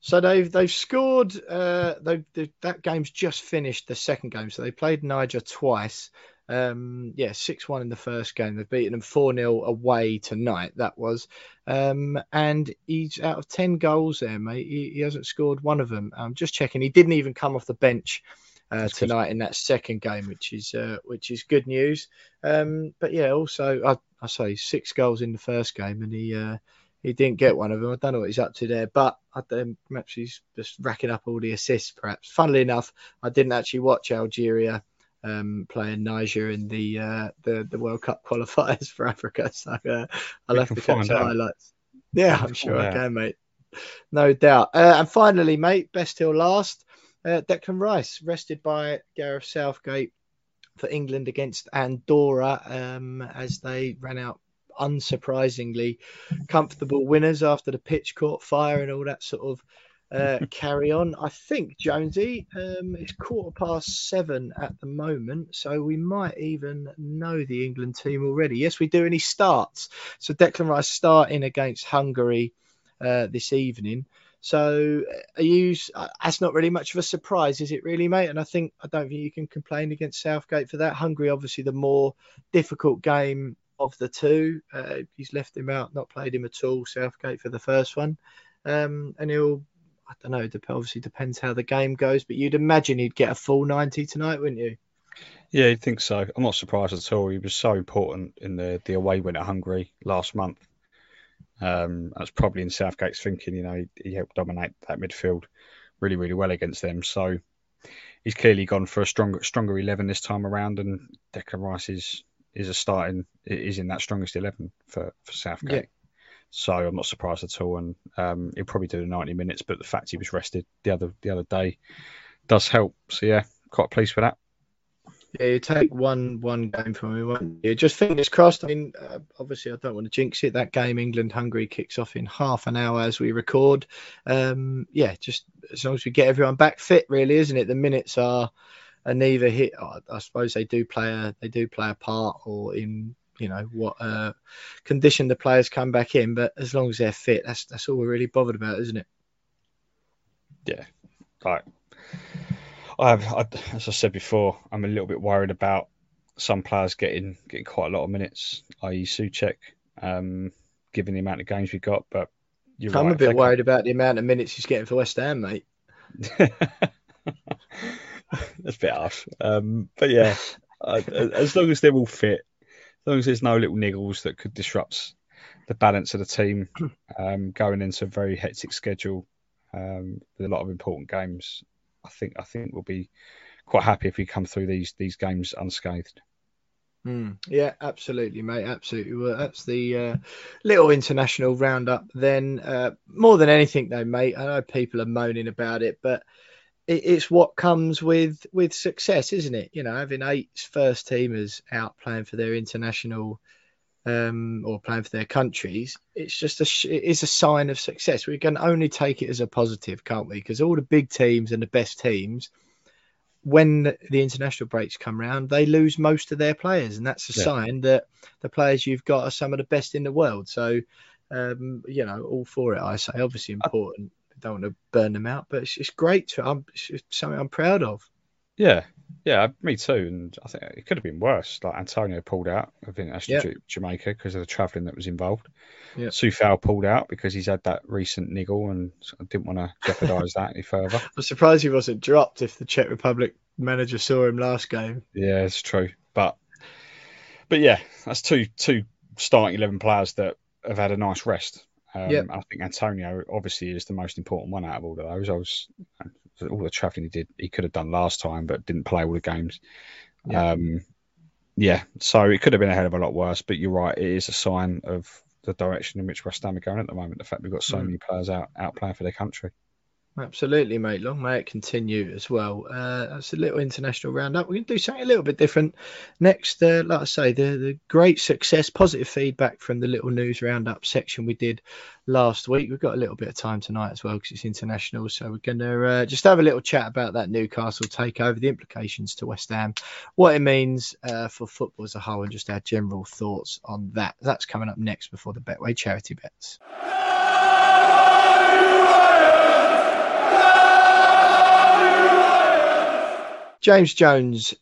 So they've they've scored. Uh, they've, they've, that game's just finished the second game. So they played Niger twice. Um, yeah, six one in the first game. They've beaten them four 0 away tonight. That was, um, and he's out of ten goals there, mate. He, he hasn't scored one of them. I'm just checking. He didn't even come off the bench. Uh, tonight in that second game, which is uh, which is good news. Um, but yeah, also I, I say six goals in the first game, and he uh, he didn't get one of them. I don't know what he's up to there, but I perhaps he's just racking up all the assists. Perhaps, funnily enough, I didn't actually watch Algeria um, playing Niger in the, uh, the the World Cup (laughs) qualifiers for Africa, so uh, I'll have to catch the highlights. Yeah, I'm sure I can, mate. No doubt. Uh, and finally, mate, best till last. Uh, Declan Rice rested by Gareth Southgate for England against Andorra um, as they ran out unsurprisingly comfortable winners after the pitch caught fire and all that sort of uh, (laughs) carry on. I think Jonesy, um, it's quarter past seven at the moment, so we might even know the England team already. Yes, we do. And he starts. So Declan Rice starting against Hungary uh, this evening. So are you? Uh, that's not really much of a surprise, is it, really, mate? And I think I don't think you can complain against Southgate for that. Hungary, obviously, the more difficult game of the two. Uh, he's left him out, not played him at all. Southgate for the first one, um, and he'll. I don't know. Obviously, depends how the game goes, but you'd imagine he'd get a full ninety tonight, wouldn't you? Yeah, I think so. I'm not surprised at all. He was so important in the the away win at Hungary last month. Um, that's probably in Southgate's thinking. You know, he, he helped dominate that midfield really, really well against them. So he's clearly gone for a stronger, stronger eleven this time around, and Declan Rice is is a starting is in that strongest eleven for for Southgate. Yeah. So I'm not surprised at all, and um, he'll probably do the 90 minutes. But the fact he was rested the other the other day does help. So yeah, quite pleased with that. Yeah, you take one one game from me, won't you? Just fingers crossed. I mean, uh, obviously, I don't want to jinx it. That game, England Hungary, kicks off in half an hour as we record. Um, yeah, just as long as we get everyone back fit, really, isn't it? The minutes are and neither hit. I suppose they do play a they do play a part, or in you know what uh, condition the players come back in. But as long as they're fit, that's that's all we're really bothered about, isn't it? Yeah, right. I, I, as I said before, I'm a little bit worried about some players getting getting quite a lot of minutes, i.e. Soucek, um, given the amount of games we got. But I'm right, a bit worried about the amount of minutes he's getting for West Ham, mate. (laughs) That's a bit harsh. Um, but yeah, uh, as long as they're all fit, long as there's no little niggles that could disrupt the balance of the team (clears throat) um, going into a very hectic schedule um, with a lot of important games, I think I think we'll be quite happy if we come through these these games unscathed. Mm, yeah, absolutely, mate. Absolutely. Well, that's the uh, little international roundup. Then, uh, more than anything, though, mate, I know people are moaning about it, but it's what comes with with success, isn't it? You know, having eight first teamers out playing for their international um, or playing for their countries, it's just a it is a sign of success. We can only take it as a positive, can't we? Because all the big teams and the best teams, when the international breaks come round, they lose most of their players, and that's a yeah. sign that the players you've got are some of the best in the world. So, um, you know, all for it. I say, obviously important don't want to burn them out, but it's, it's great. To, I'm, it's something I'm proud of. Yeah, Yeah, me too. And I think it could have been worse. Like Antonio pulled out of international Yeah. Jamaica because of the travelling that was involved. Yeah. Coufal pulled out because he's had that recent niggle and didn't want to jeopardise that any further. (laughs) I'm surprised he wasn't dropped if the Czech Republic manager saw him last game. Yeah, it's true. But but yeah, that's two two starting eleven players that have had a nice rest. Um, Yep. I think Antonio obviously is the most important one out of all of those. I was all the travelling he did, he could have done last time, but didn't play all the games. Yeah. Um, yeah, so it could have been a hell of a lot worse. But you're right, it is a sign of the direction in which West Ham are going at the moment. The fact we've got so Mm. many players out out playing for their country. Absolutely, mate. Long may it continue as well. Uh, that's a little international roundup. We're going to do something a little bit different next. Uh, like I say, the the great success, positive feedback from the little news roundup section we did last week. We've got a little bit of time tonight as well because it's international. So we're going to uh, just have a little chat about that Newcastle takeover, the implications to West Ham, what it means uh, for football as a whole, and just our general thoughts on that. That's coming up next before the Betway charity bets. James Jones,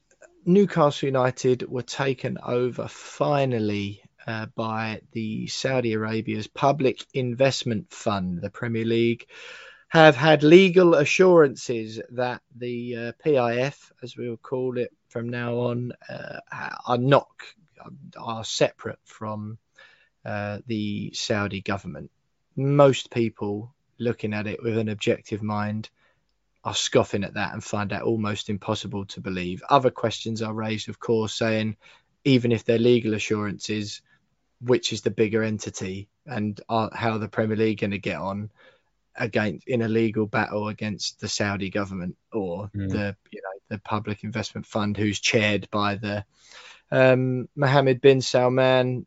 Newcastle United were taken over finally uh, by the Saudi Arabia's Public Investment Fund. The Premier League have had legal assurances that the uh, PIF, as we will call it from now on, uh, are not are separate from uh, the Saudi government. Most people looking at it with an objective mind are scoffing at that and find that almost impossible to believe. Other questions are raised, of course, saying even if they're legal assurances, which is the bigger entity and are, how the Premier League going to get on against in a legal battle against the Saudi government or Mm. the you know the Public Investment Fund, who's chaired by the um, Mohammed bin Salman,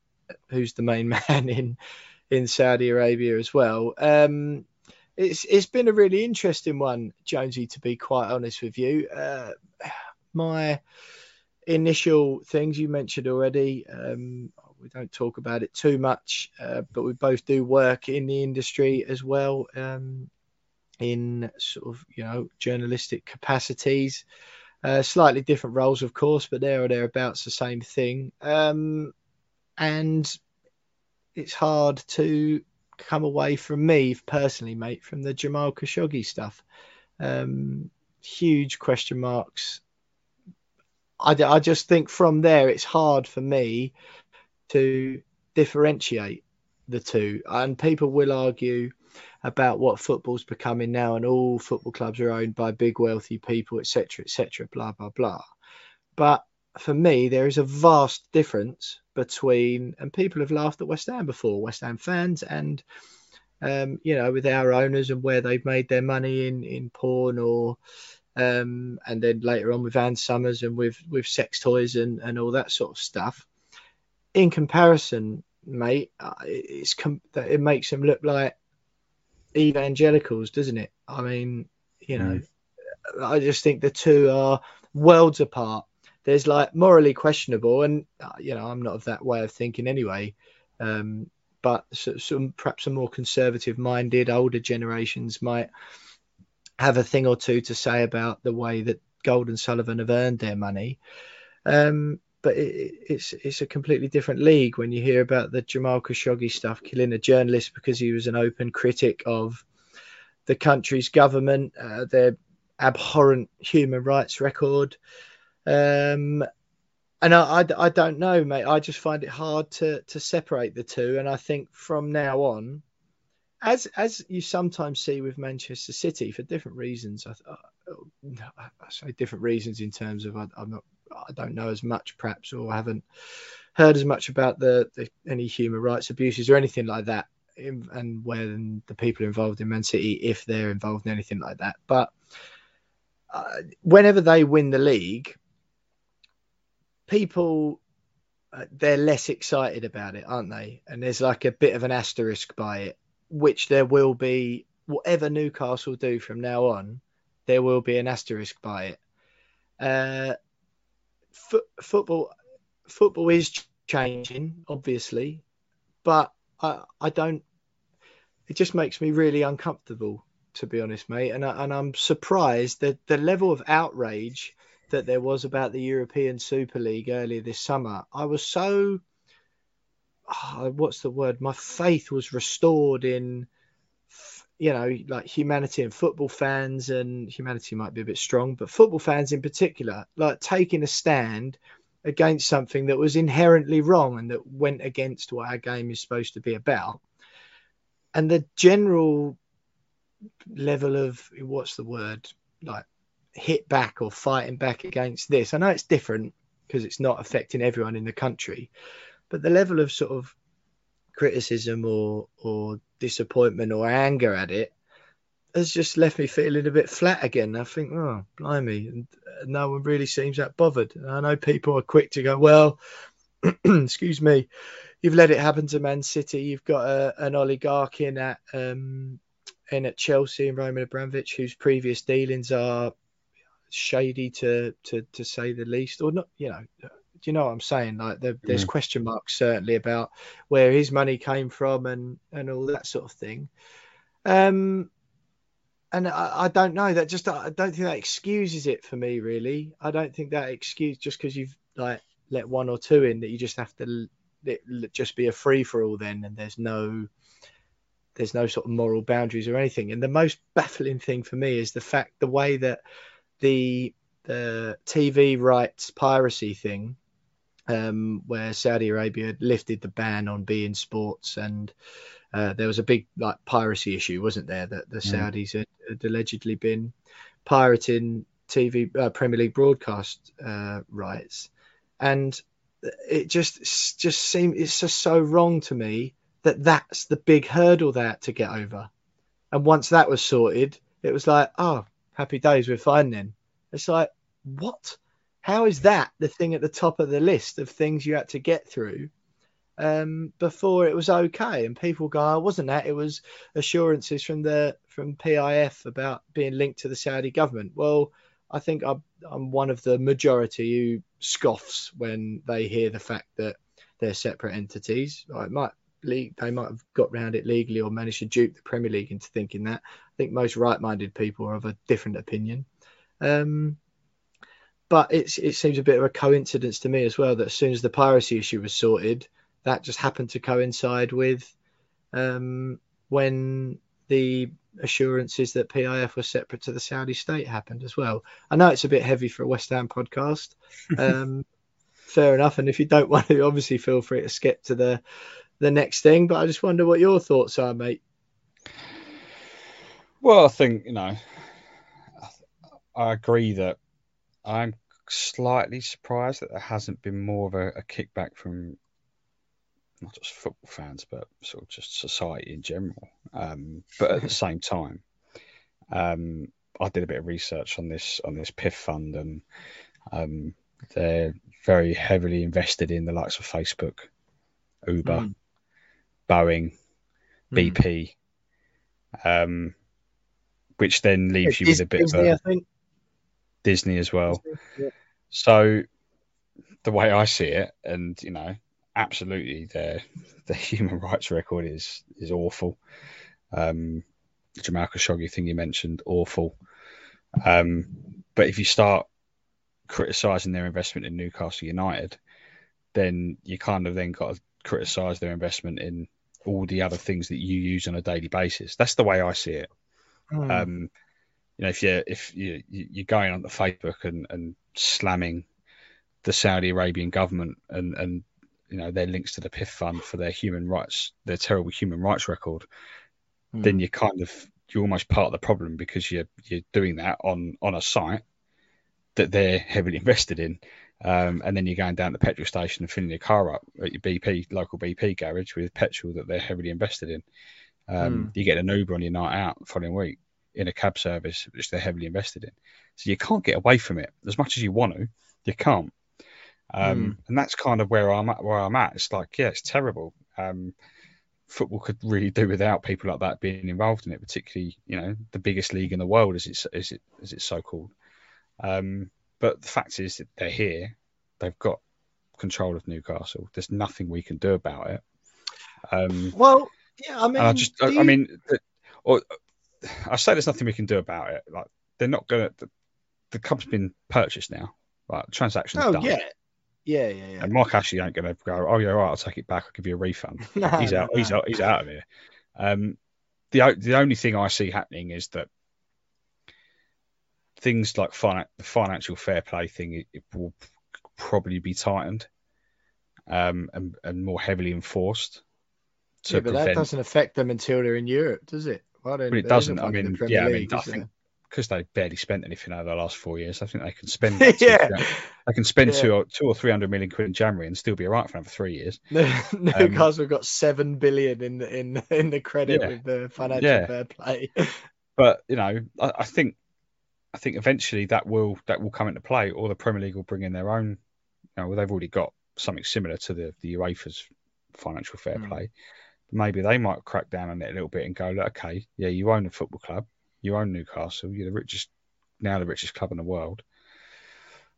who's the main (laughs) man in in Saudi Arabia as well. Um, it's it's been a really interesting one, Jonesy. To be quite honest with you, uh, my initial things you mentioned already. Um, we don't talk about it too much, uh, but we both do work in the industry as well, um, in sort of you know journalistic capacities. Uh, slightly different roles, of course, but there or thereabouts the same thing. Um, and it's hard to come away from me personally, mate, from the Jamal Khashoggi stuff. Um, huge question marks. I, I just think from there it's hard for me to differentiate the two. And people will argue about what football's becoming now, and all football clubs are owned by big wealthy people, etc., etc., blah blah blah. But for me, there is a vast difference between, and people have laughed at West Ham before, West Ham fans, and um, you know, with our owners and where they've made their money in in porn or, um, and then later on with Ann Summers and with with sex toys and and all that sort of stuff. In comparison, mate, uh, it's com- it makes them look like evangelicals, doesn't it? I mean, you know, I just think the two are worlds apart. There's like morally questionable, and uh, you know, I'm not of that way of thinking anyway. Um, but some perhaps some more conservative-minded older generations might have a thing or two to say about the way that Gold and Sullivan have earned their money. Um, but it- it's it's a completely different league when you hear about the Jamal Khashoggi stuff, killing a journalist because he was an open critic of the country's government, uh, their abhorrent human rights record. Um, and I, I, I don't know, mate. I just find it hard to to separate the two. And I think from now on, as as you sometimes see with Manchester City for different reasons, I, I, I say different reasons in terms of I, I'm not I don't know as much perhaps or haven't heard as much about the, the any human rights abuses or anything like that, in, and when the people involved in Man City, if they're involved in anything like that. But uh, whenever they win the league, people uh, they're less excited about it, aren't they? And there's like a bit of an asterisk by it, which there will be. Whatever Newcastle do from now on, there will be an asterisk by it. Uh, fo- football, football is changing, obviously, but I, I don't. It just makes me really uncomfortable, to be honest, mate. And I, and I'm surprised that the level of outrage that there was about the European Super League earlier this summer, I was so oh, what's the word? My faith was restored in you know like humanity and football fans and humanity might be a bit strong but football fans in particular like taking a stand against something that was inherently wrong and that went against what our game is supposed to be about. And the general level of what's the word? Like hit back or fighting back against this. I know it's different because it's not affecting everyone in the country, but the level of sort of criticism or or disappointment or anger at it has just left me feeling a bit flat again. I think, oh, blimey, and no one really seems that bothered. I know people are quick to go, well, (clears throat) excuse me, you've let it happen to Man City. You've got a, an oligarch in at um, in at Chelsea and Roman Abramovich, whose previous dealings are shady to to to say the least, or not. You know, do you know what I'm saying? Like the, there's mm. question marks certainly about where his money came from and and all that sort of thing. Um, and I, I don't know that just I don't think that excuses it for me really. I don't think that excuse just because you've like let one or two in that you just have to let, just be a free for all then, and there's no there's no sort of moral boundaries or anything. And the most baffling thing for me is the fact the way that the the TV rights piracy thing, um, where Saudi Arabia lifted the ban on beIN Sports, and uh, there was a big like piracy issue, wasn't there? That the Saudis had, had, allegedly been pirating TV uh, Premier League broadcast uh, rights, and it just just seems it's just so wrong to me that that's the big hurdle there to get over. And once that was sorted, it was like, oh, happy days, we're fine then. It's like, what? How is that the thing at the top of the list of things you had to get through um, before it was okay? And people go, oh, wasn't that? It was assurances from the from PIF about being linked to the Saudi government. Well, I think I'm, one of the majority who scoffs when they hear the fact that they're separate entities. It might they might have got around it legally or managed to dupe the Premier League into thinking that. I think most right-minded people are of a different opinion. Um, but it's it seems a bit of a coincidence to me as well that as soon as the piracy issue was sorted, that just happened to coincide with um, when the assurances that PIF was separate to the Saudi state happened as well. I know it's a bit heavy for a West Ham podcast. (laughs) Um, fair enough. And if you don't want to, obviously feel free to skip to the the next thing. But I just wonder what your thoughts are, mate. Well, I think you know, I agree that I'm slightly surprised that there hasn't been more of a, a kickback from not just football fans, but sort of just society in general. Um, but at the (laughs) same time, um, I did a bit of research on this on this PIF fund, and um, they're very heavily invested in the likes of Facebook, Uber, mm. Boeing, mm. BP, um, which then leaves you with a bit Disney, of a Disney as well. Disney, yeah. So the way I see it, and you know, absolutely, their (laughs) the human rights record is is awful. Um, the Jamal Khashoggi thing you mentioned, awful. Um, but if you start criticising their investment in Newcastle United, then you kind of then got to criticise their investment in all the other things that you use on a daily basis. That's the way I see it. Mm. Um, you know, if you if you you're going on the Facebook and, and slamming the Saudi Arabian government and and you know their links to the PIF fund for their human rights, their terrible human rights record, mm. then you're kind of you're almost part of the problem because you're you're doing that on on a site that they're heavily (laughs) invested in. Um, and then you're going down to the petrol station and filling your car up at your BP local BP garage with petrol that they're heavily invested in. Um, mm. You get an Uber on your night out the following week in a cab service which they're heavily invested in. So you can't get away from it as much as you want to. You can't. Um, mm. And that's kind of where I'm at. Where I'm at. It's like, yeah, it's terrible. Um, football could really do without people like that being involved in it, particularly you know the biggest league in the world, as it's as it as it's so called. Um, but the fact is that they're here. They've got control of Newcastle. There's nothing we can do about it. Um, well, yeah, I mean, I just, I, you... I, mean, or I say there's nothing we can do about it. Like they're not gonna. the club's been purchased now. Right, transaction's Oh done. yeah, yeah, yeah, yeah. And Mark Ashley ain't going to go. Oh yeah, right. I'll take it back. I'll give you a refund. (laughs) No, he's no, out. He's no. out. He's out of here. Um, the the only thing I see happening is that things like finan- the financial fair play thing it, it will probably be tightened um, and and more heavily enforced Yeah, but that doesn't affect them until they're in Europe, does it? Why don't it doesn't. I one in the mean, yeah, I mean, League, I think because they barely spent anything over the last four years. I think they can spend (laughs) two, yeah. three- they can spend Yeah. two or two or three hundred million quid in January and still be alright for another three years. (laughs) Newcastle got seven billion in the in in the credit Yeah. with the financial Yeah. fair play. (laughs) But you know, I, I think I think eventually that will that will come into play, or the Premier League will bring in their own. You know, they've already got something similar to the the UEFA's financial fair Hmm. play. Maybe they might crack down on it a little bit and go, look, okay, yeah, you own a football club, you own Newcastle, you're the richest now the richest club in the world.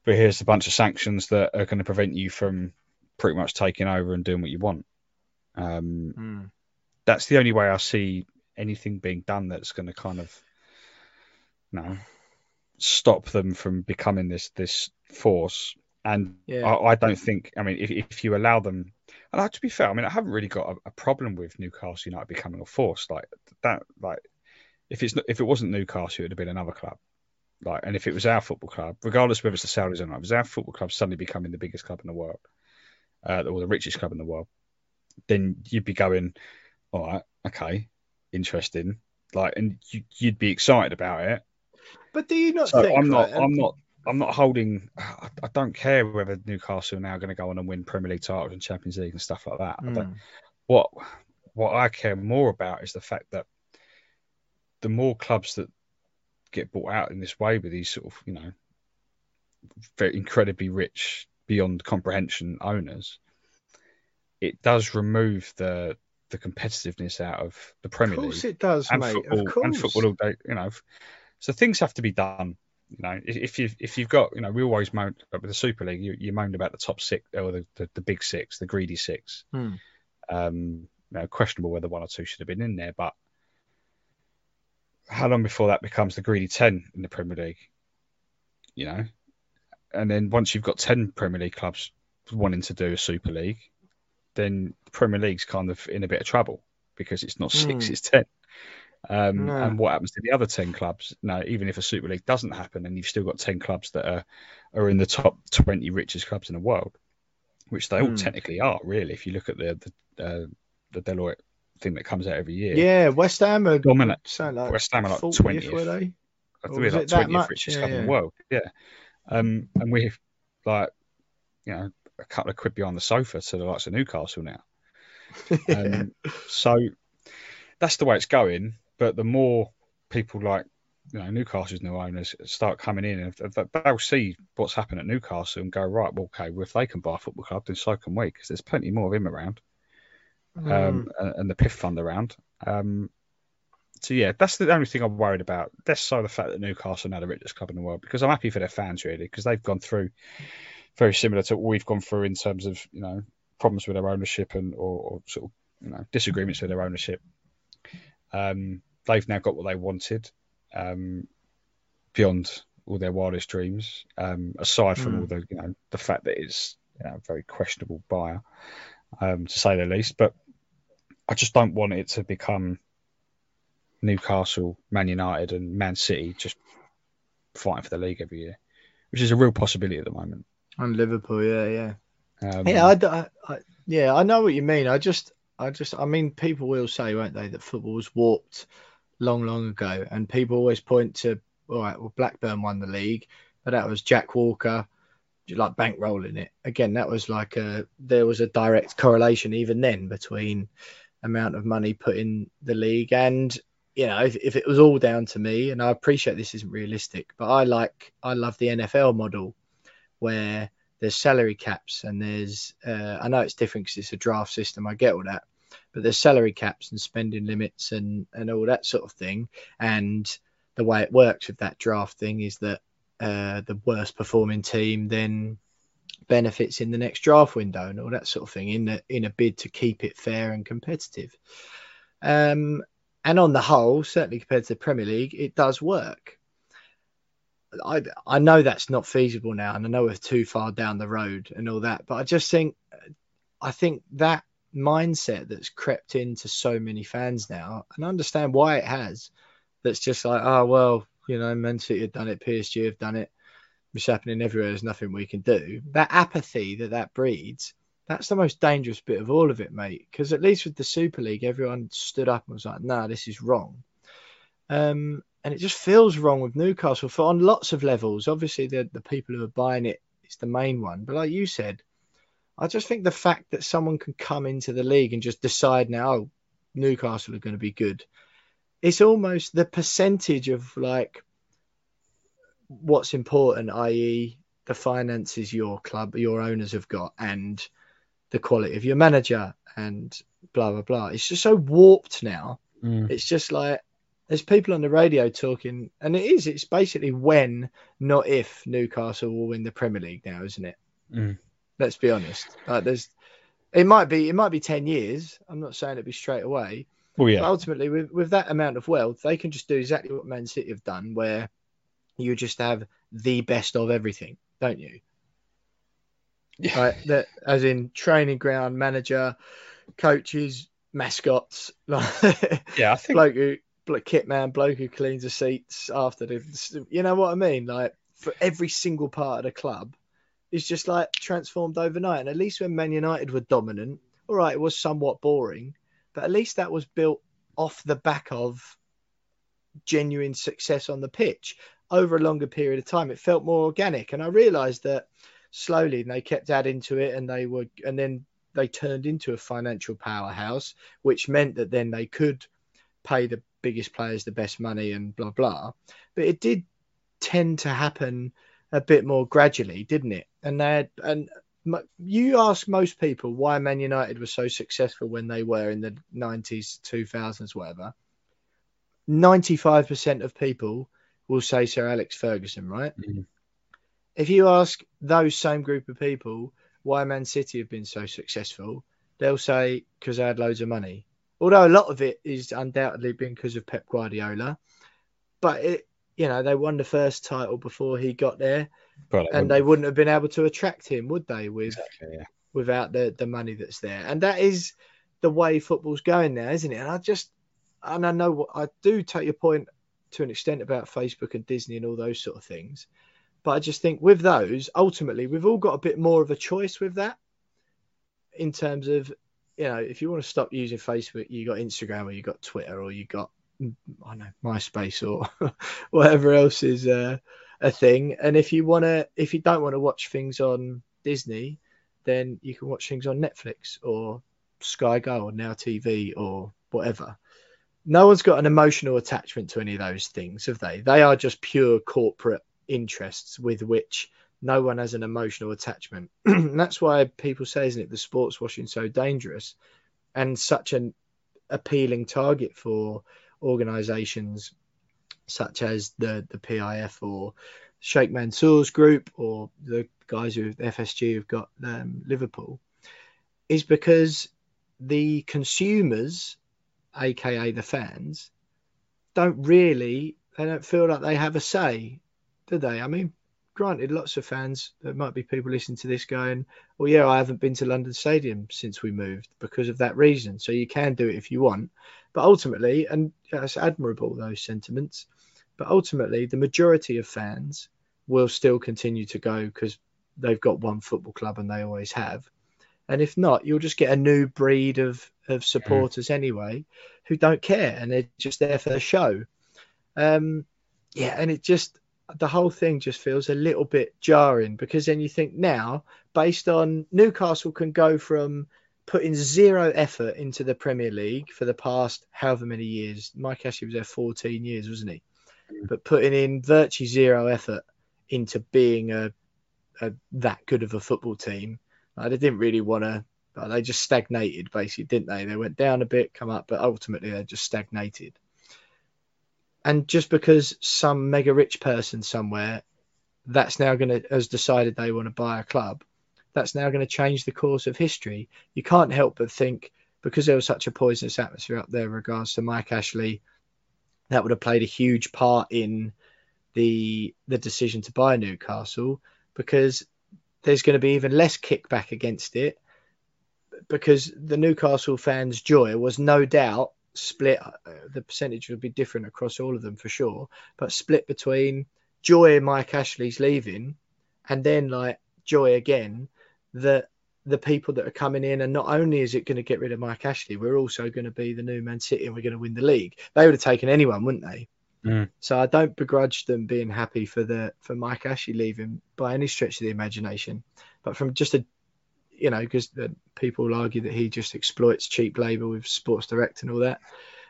But here's a bunch of sanctions that are going to prevent you from pretty much taking over and doing what you want. Um, Hmm. that's the only way I see anything being done that's going to kind of, you know, stop them from becoming this this force. And Yeah. I, I don't think. I mean, if, if you allow them, and I, to be fair, I mean, I haven't really got a, a problem with Newcastle United becoming a force like that. Like, if it's not- if it wasn't Newcastle, it would have been another club. Like, and if it was our football club, regardless whether it's the Saudis or not, if it was our football club suddenly becoming the biggest club in the world, uh, or the richest club in the world, then you'd be going, all right, okay, interesting. Like, and you, you'd be excited about it. But do you not So think? I'm not, and- I'm not, I'm not holding. I, I don't care whether Newcastle are now going to go on and win Premier League titles and Champions League and stuff like that. I don't, Hmm. what what I care more about is the fact that the more clubs that get bought out in this way with these sort of you know very incredibly rich beyond comprehension owners, it does remove the the competitiveness out of the Premier Of course League it does, and mate. football of course. and football all day. You know, so things have to be done. You know, if you if you've got, you know, we always moan with the Super League. You, you moaned about the top six or the, the, the big six, the greedy six. Hmm. Um, you know, questionable whether one or two should have been in there, but how long before that becomes the greedy ten in the Premier League? You know, and then once you've got ten Premier League clubs wanting to do a Super League, then the Premier League's kind of in a bit of trouble because it's not six, Hmm. it's ten. Um, No. And what happens to the other ten clubs? No, even if a Super League doesn't happen, and you've still got ten clubs that are are in the top twenty richest clubs in the world, which they all Hmm. technically are, really. If you look at the the, uh, the Deloitte thing that comes out every year, Yeah, West Ham are Dominant. like West Ham are like 40th, 20th. were they? I think we're like it twentieth much? richest Yeah, club in yeah. the world. Yeah, um, and we're like, you know, a couple of quid behind the sofa to the likes of Newcastle now. (laughs) Um, so that's the way it's going. But the more people like, you know, Newcastle's new owners start coming in, and they'll see what's happened at Newcastle and go, right, well, okay, well, if they can buy a football club, then so can we, because there's plenty more of him around Hmm. um, and, and the PIF fund around. Um, so yeah, that's the only thing I'm worried about. Less so the fact that Newcastle are now the richest club in the world, because I'm happy for their fans really, because they've gone through very similar to what we've gone through in terms of you know problems with their ownership and or, or sort of you know disagreements with their ownership. Um, they've now got what they wanted um, beyond all their wildest dreams. Um, aside from Hmm. all the you know the fact that it's you know, a very questionable buyer, um, to say the least. But I just don't want it to become Newcastle, Man United, and Man City just fighting for the league every year, which is a real possibility at the moment. And Liverpool, yeah, yeah. Um, Yeah, I, I- I- yeah, I know what you mean. I just, I just, I mean, people will say, won't they, that football was warped long, long ago, and people always point to, all right, well, Blackburn won the league, but that was Jack Walker, like bankrolling it. Again, that was like a, there was a direct correlation even then between amount of money put in the league and. You know, if, if it was all down to me, and I appreciate this isn't realistic, but I like, I love the NFL model where there's salary caps and there's uh, I know it's different because it's a draft system. I get all that, but there's salary caps and spending limits and and all that sort of thing. And the way it works with that draft thing is that uh, the worst performing team then benefits in the next draft window and all that sort of thing in the in a bid to keep it fair and competitive. Um, and on the whole, certainly compared to the Premier League, it does work. I I know that's not feasible now, and I know we're too far down the road and all that. But I just think, I think that mindset that's crept into so many fans now, and understand why it has. That's just like, oh well, you know, Man City have done it, PSG have done it. It's happening everywhere. There's nothing we can do. That apathy that that breeds, that's the most dangerous bit of all of it, mate. Because at least with the Super League, everyone stood up and was like, "No, nah, this is wrong." Um, and it just feels wrong with Newcastle for on lots of levels. Obviously, the the people who are buying it is the main one, but like you said, I just think the fact that someone can come into the league and just decide now, oh, Newcastle are going to be good, it's almost the percentage of like what's important, i.e., the finances your club, your owners have got, and the quality of your manager, and blah blah blah. It's just so warped now. Mm. It's just like there's people on the radio talking, and it is. It's basically when, not if, Newcastle will win the Premier League now, isn't it? Mm. Let's be honest. Like there's, it might be, it might be ten years. I'm not saying it'd be straight away. Well, yeah. But ultimately, with with that amount of wealth, they can just do exactly what Man City have done, where you just have the best of everything, don't you? (laughs) Yeah. Right. That, as in training ground, manager, coaches, mascots. (laughs) yeah, I think. Bloke who, kit man, bloke who cleans the seats after the, you know what I mean? Like for every single part of the club is just like transformed overnight. And at least when Man United were dominant, all right, it was somewhat boring, but at least that was built off the back of genuine success on the pitch over a longer period of time. It felt more organic, and I realised that slowly, they kept adding to it, and they were, and then they turned into a financial powerhouse, which meant that then they could pay the biggest players the best money and blah blah. But it did tend to happen a bit more gradually, didn't it? And they and you ask most people why Man United was so successful when they were in the 90s, 2000s, whatever. 95% of people will say Sir Alex Ferguson, right? Mm-hmm. If you ask those same group of people why Man City have been so successful, they'll say because they had loads of money although a lot of it is undoubtedly been because of Pep Guardiola. But it, you know, they won the first title before he got there, and they wouldn't have been able to attract him, would they? With exactly, yeah. without the the money that's there, and that is the way football's going now, isn't it? And I just, and I know what I do take your point to an extent about Facebook and Disney and all those sort of things, but I just think with those, ultimately, we've all got a bit more of a choice with that in terms of you know, if you want to stop using Facebook, you got Instagram or you got Twitter or you got I know MySpace or (laughs) whatever else is uh, a thing. And if you want to, if you don't want to watch things on Disney, then you can watch things on Netflix or Sky Go or Now TV or whatever. No one's got an emotional attachment to any of those things, have they? They are just pure corporate interests with which no one has an emotional attachment. (clears throat) that's why people say, isn't it, the sports washing so dangerous and such an appealing target for organisations such as the the PIF or Sheikh Mansour's group or the guys who FSG have got um, Liverpool, is because the consumers, aka the fans, don't really they don't feel like they have a say, do they? I mean, granted, lots of fans, there might be people listening to this going, well, yeah, I haven't been to London Stadium since we moved because of that reason. So you can do it if you want. But ultimately, and it's admirable, those sentiments, but ultimately, the majority of fans will still continue to go because they've got one football club and they always have. And if not, you'll just get a new breed of, of supporters mm. anyway who don't care and they're just there for the show. Um, yeah, and it just the whole thing just feels a little bit jarring because then you think now, based on Newcastle can go from putting zero effort into the Premier League for the past however many years. Mike Ashley was there 14 years, wasn't he? Mm. But putting in virtually zero effort into being a, a that good of a football team, like they didn't really want to. They just stagnated, basically, didn't they? They went down a bit, come up, but ultimately they just stagnated and just because some mega rich person somewhere that's now going to has decided they want to buy a club that's now going to change the course of history. You can't help but think because there was such a poisonous atmosphere up there in regards to mike ashley that would have played a huge part in the the decision to buy Newcastle because there's going to be even less kickback against it because the Newcastle fans' joy was no doubt split. Uh, the percentage would be different across all of them for sure, but split between joy and Mike Ashley's leaving and then like joy again that the people that are coming in and not only is it going to get rid of Mike Ashley, we're also going to be the new Man City and we're going to win the league. They would have taken anyone, wouldn't they? Mm. So I don't begrudge them being happy for the for Mike Ashley leaving by any stretch of the imagination, but from just a you know because people argue that he just exploits cheap labour with Sports Direct and all that.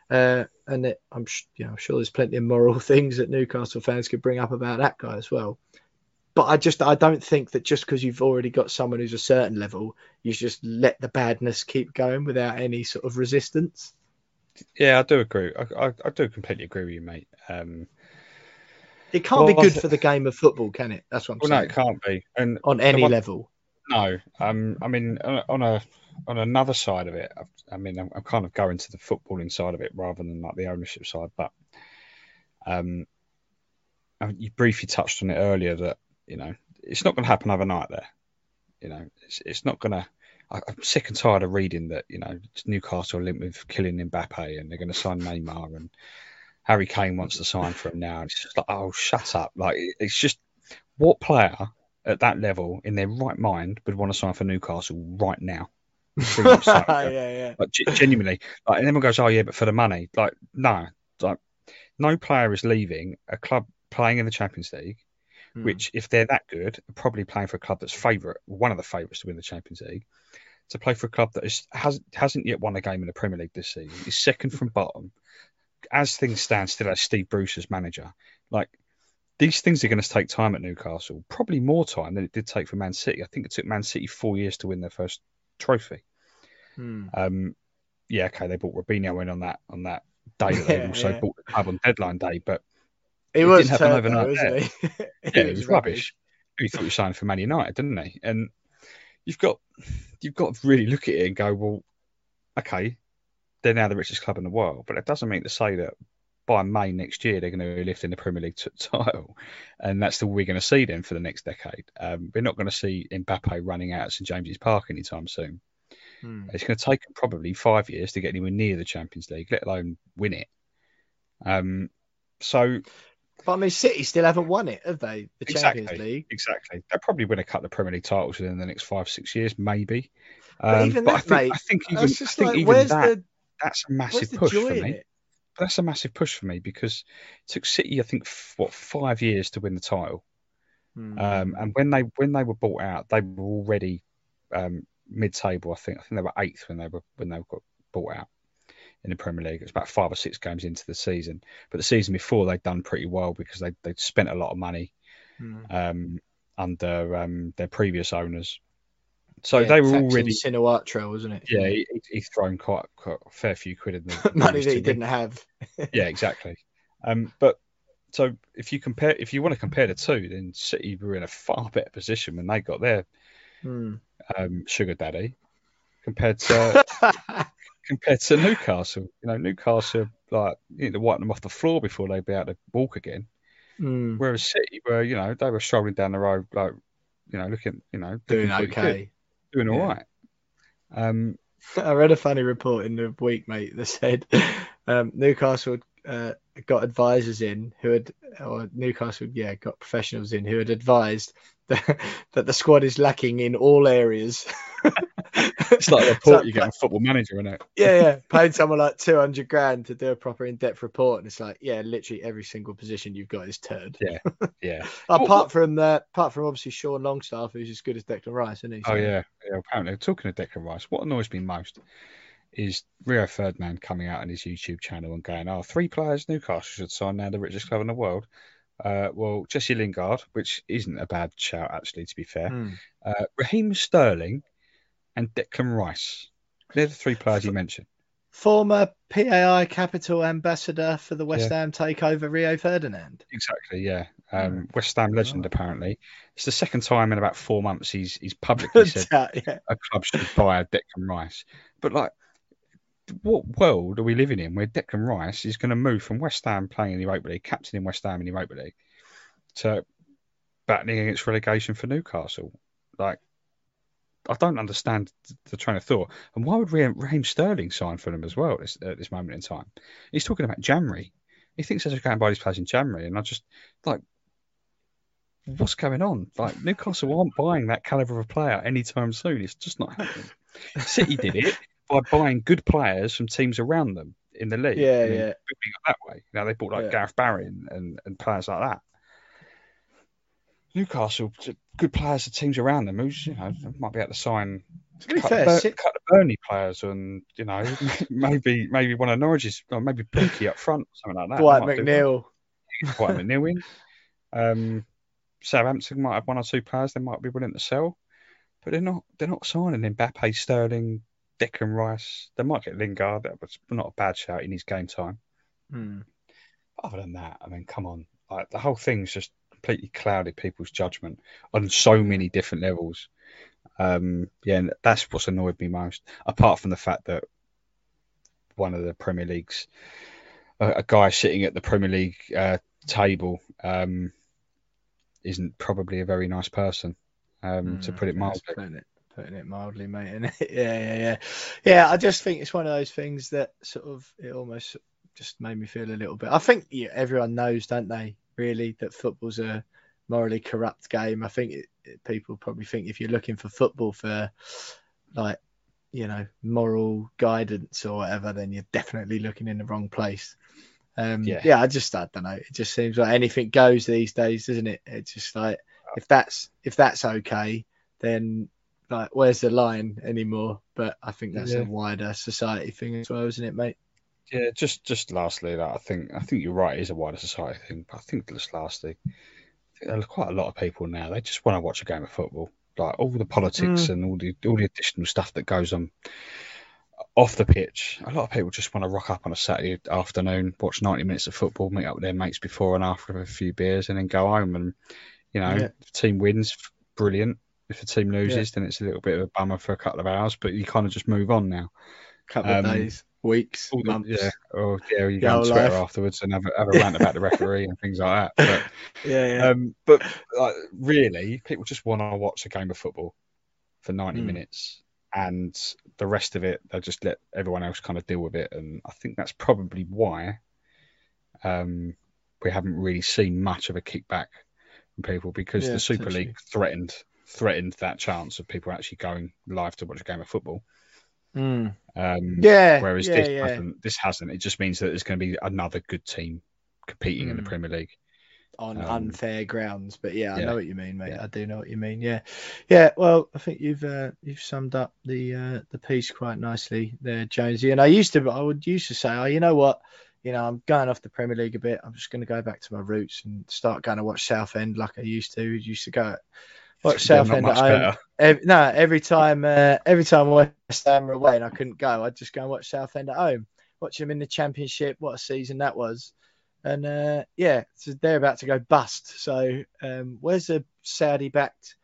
Uh, and it, I'm you know sure there's plenty of moral (laughs) things that Newcastle fans could bring up about that guy as well. But I just I don't think that just because you've already got someone who's a certain level, you just let the badness keep going without any sort of resistance. Yeah, I do agree. I, I, I do completely agree with you, mate. Um, it can't well, be good for the game of football, can it? That's what I'm well, saying. No, it can't be. And on any level. No, um, I mean on a on another side of it, I mean I'm, I'm, kind of going to the footballing side of it rather than like the ownership side. But um, you briefly touched on it earlier that you know it's not going to happen overnight. There, you know, it's it's not going to I, am sick and tired of reading that you know Newcastle linked with Kylian Mbappe and they're going to sign Neymar and Harry Kane wants to sign for him now. And it's just like, oh, shut up! Like it's just what player at that level in their right mind would want to sign for Newcastle right now? (laughs) yeah, yeah. Like genuinely, like, and everyone goes, "Oh yeah, but for the money." Like, no, like no player is leaving a club playing in the Champions League, mm. which if they're that good, are probably playing for a club that's favourite, one of the favourites to win the Champions League, to play for a club that is, has, hasn't yet won a game in the Premier League this season. He's second from bottom. As things stand, still as Steve Bruce as manager. Like these things are going to take time at Newcastle, probably more time than it did take for Man City. I think it took Man City four years to win their first trophy. Hmm. Um, yeah, okay, they bought Robinho in on that on that day. That they also yeah. bought the club on deadline day, but it, it was didn't happen overnight. Though, (laughs) yeah, it, was, rubbish. He thought you signed for Man United, didn't he? And you've got you've got to really look at it and go, well, okay, they're now the richest club in the world, but it doesn't mean to say that by May next year they're going to be lifting the Premier League t- (laughs) title, and that's the we're going to see them for the next decade. Um, we're not going to see Mbappe running out at St James's Park anytime soon. Hmm. It's going to take probably five years to get anywhere near the Champions League, let alone win it. Um, so but I mean, City still haven't won it, have they? The exactly, Champions League. Exactly. They'll probably win a couple of Premier League titles within the next five, six years, maybe. Um, but even but that, I think, mate, I think even, I think like, even that, the, that's a massive push for me. That's a massive push for me because it took City, I think, what five years to win the title. Hmm. Um, and when they when they were bought out, they were already um, mid-table. I think I think they were eighth when they were when they got bought out in the Premier League. It was about five or six games into the season, but the season before they'd done pretty well because they they'd spent a lot of money mm. um, under um, their previous owners. So yeah, they were already Shinawatra, wasn't it? Yeah, he, he's thrown quite, quite a fair few quid in the (laughs) money that he didn't have. (laughs) yeah, exactly. Um, but so if you compare, if you want to compare the two, then City were in a far better position when they got their mm. um, sugar daddy compared to (laughs) compared to Newcastle. You know, Newcastle like you need to wipe them off the floor before they'd be able to walk again. Mm. Whereas City were, you know, they were strolling down the road like, you know, looking, you know, doing okay, doing yeah. all right. Um, (laughs) I read a funny report in the week, mate, that (laughs) said um, Newcastle uh, got advisors in who had, or Newcastle, yeah, got professionals in who had advised that, that the squad is lacking in all areas. it's like a (laughs) report you get on Football Manager, isn't it? Yeah, yeah. (laughs) Paying someone like two hundred grand to do a proper in-depth report, and it's like, yeah, literally every single position you've got is turd. Yeah, yeah. (laughs) apart what, from the, apart from obviously Sean Longstaff, who's as good as Declan Rice, isn't he? Oh, so, oh yeah, yeah. Apparently, talking of Declan Rice, what annoys me most is Rio Ferdinand coming out on his YouTube channel and going, "Oh, three players Newcastle should sign now, the richest club in the world." Uh, well, Jesse Lingard, which isn't a bad shout actually, to be fair. Mm. Uh, Raheem Sterling and Declan Rice. They're the three players you mentioned. Former PAI Capital ambassador for the West yeah. Ham takeover, Rio Ferdinand. Exactly, yeah. Um, hmm. West Ham legend, oh. apparently. It's the second time in about four months he's he's publicly (laughs) said yeah. a club should buy Declan Rice. But like, what world are we living in where Declan Rice is going to move from West Ham playing in the Europa League, captain in West Ham in the Europa League, to battling against relegation for Newcastle. Like, I don't understand the train of thought. And why would Raheem Sterling sign for them as well at this, at this moment in time? He's talking about January. He thinks there's a going buy these players in January, and I just like, what's going on? Like Newcastle aren't buying that caliber of a player anytime soon. It's just not happening. City did it by buying good players from teams around them in the league. Yeah, yeah. That way. Now they bought like yeah. Gareth Barry and, and players like that. Newcastle, good players, the teams around them, who's you know might be able to sign. To be cut, fair, the, City... cut the Burnley players and you know (laughs) maybe maybe one of Norwich's or maybe Pinky up front, something like that. Dwight McNeil. Dwight (laughs) McNeil in. Um, Southampton might have one or two players they might be willing to sell, but they're not. They're not signing Mbappe, Sterling, Declan Rice. They might get Lingard. That was not a bad shout in his game time. Hmm. Other than that, I mean, come on, like the whole thing's just completely clouded people's judgment on so many different levels. Um, yeah, and that's what's annoyed me most. Apart from the fact that one of the Premier League's a, a guy sitting at the Premier League uh, table um, isn't probably a very nice person, um, mm, to put it mildly. Putting it, mildly, mate. And (laughs) yeah, yeah, yeah, yeah. I just think it's one of those things that sort of it almost just made me feel a little bit. I think yeah, everyone knows, don't they? Really, that football's a morally corrupt game. I think it, it, people probably think if you're looking for football for like you know moral guidance or whatever, then you're definitely looking in the wrong place. Um, yeah. yeah, I just I don't know. It just seems like anything goes these days, doesn't it? It's just like if that's if that's okay, then like where's the line anymore? But I think that's yeah. a wider society thing as well, isn't it, mate? Yeah, just just lastly, that I think I think you're right. It is a wider society thing, but I think just lastly, there's quite a lot of people now. They just want to watch a game of football, like all the politics mm. and all the all the additional stuff that goes on off the pitch. A lot of people just want to rock up on a Saturday afternoon, watch 90 minutes of football, meet up with their mates before and after a few beers, and then go home. And you know, yeah. the team wins, brilliant. If the team loses, yeah. then it's a little bit of a bummer for a couple of hours, but you kind of just move on now. Couple um, of days weeks, the, months. Yeah, or yeah, you (laughs) go on Twitter life. afterwards and have a, have a (laughs) rant about the referee and things like that. But, (laughs) yeah, yeah. Um, but like, really, people just want to watch a game of football for 90 mm. minutes, and the rest of it, they just let everyone else kind of deal with it. And I think that's probably why um, we haven't really seen much of a kickback from people because yeah, the Super League threatened threatened that chance of people actually going live to watch a game of football. Mm. Um, yeah. Whereas yeah, this yeah. hasn't. This hasn't. It just means that there's going to be another good team competing mm. in the hmm. Premier League on um, unfair grounds. But yeah, I yeah. know what you mean, mate. Yeah. I do know what you mean. Yeah, yeah. Well, I think you've uh, you've summed up the uh, the piece quite nicely there, Jonesy. And I used to, I would used to say, oh, you know what, you know, I'm going off the Premier League a bit. I'm just going to go back to my roots and start going to watch Southend like I used to. I used to go watch Southend at home. Every, no, every time, uh, every time West Ham were away and I couldn't go, I'd just go and watch Southend at home. Watch them in the Championship. What a season that was! And uh, yeah, so they're about to go bust. So um, where's the Saudi-backed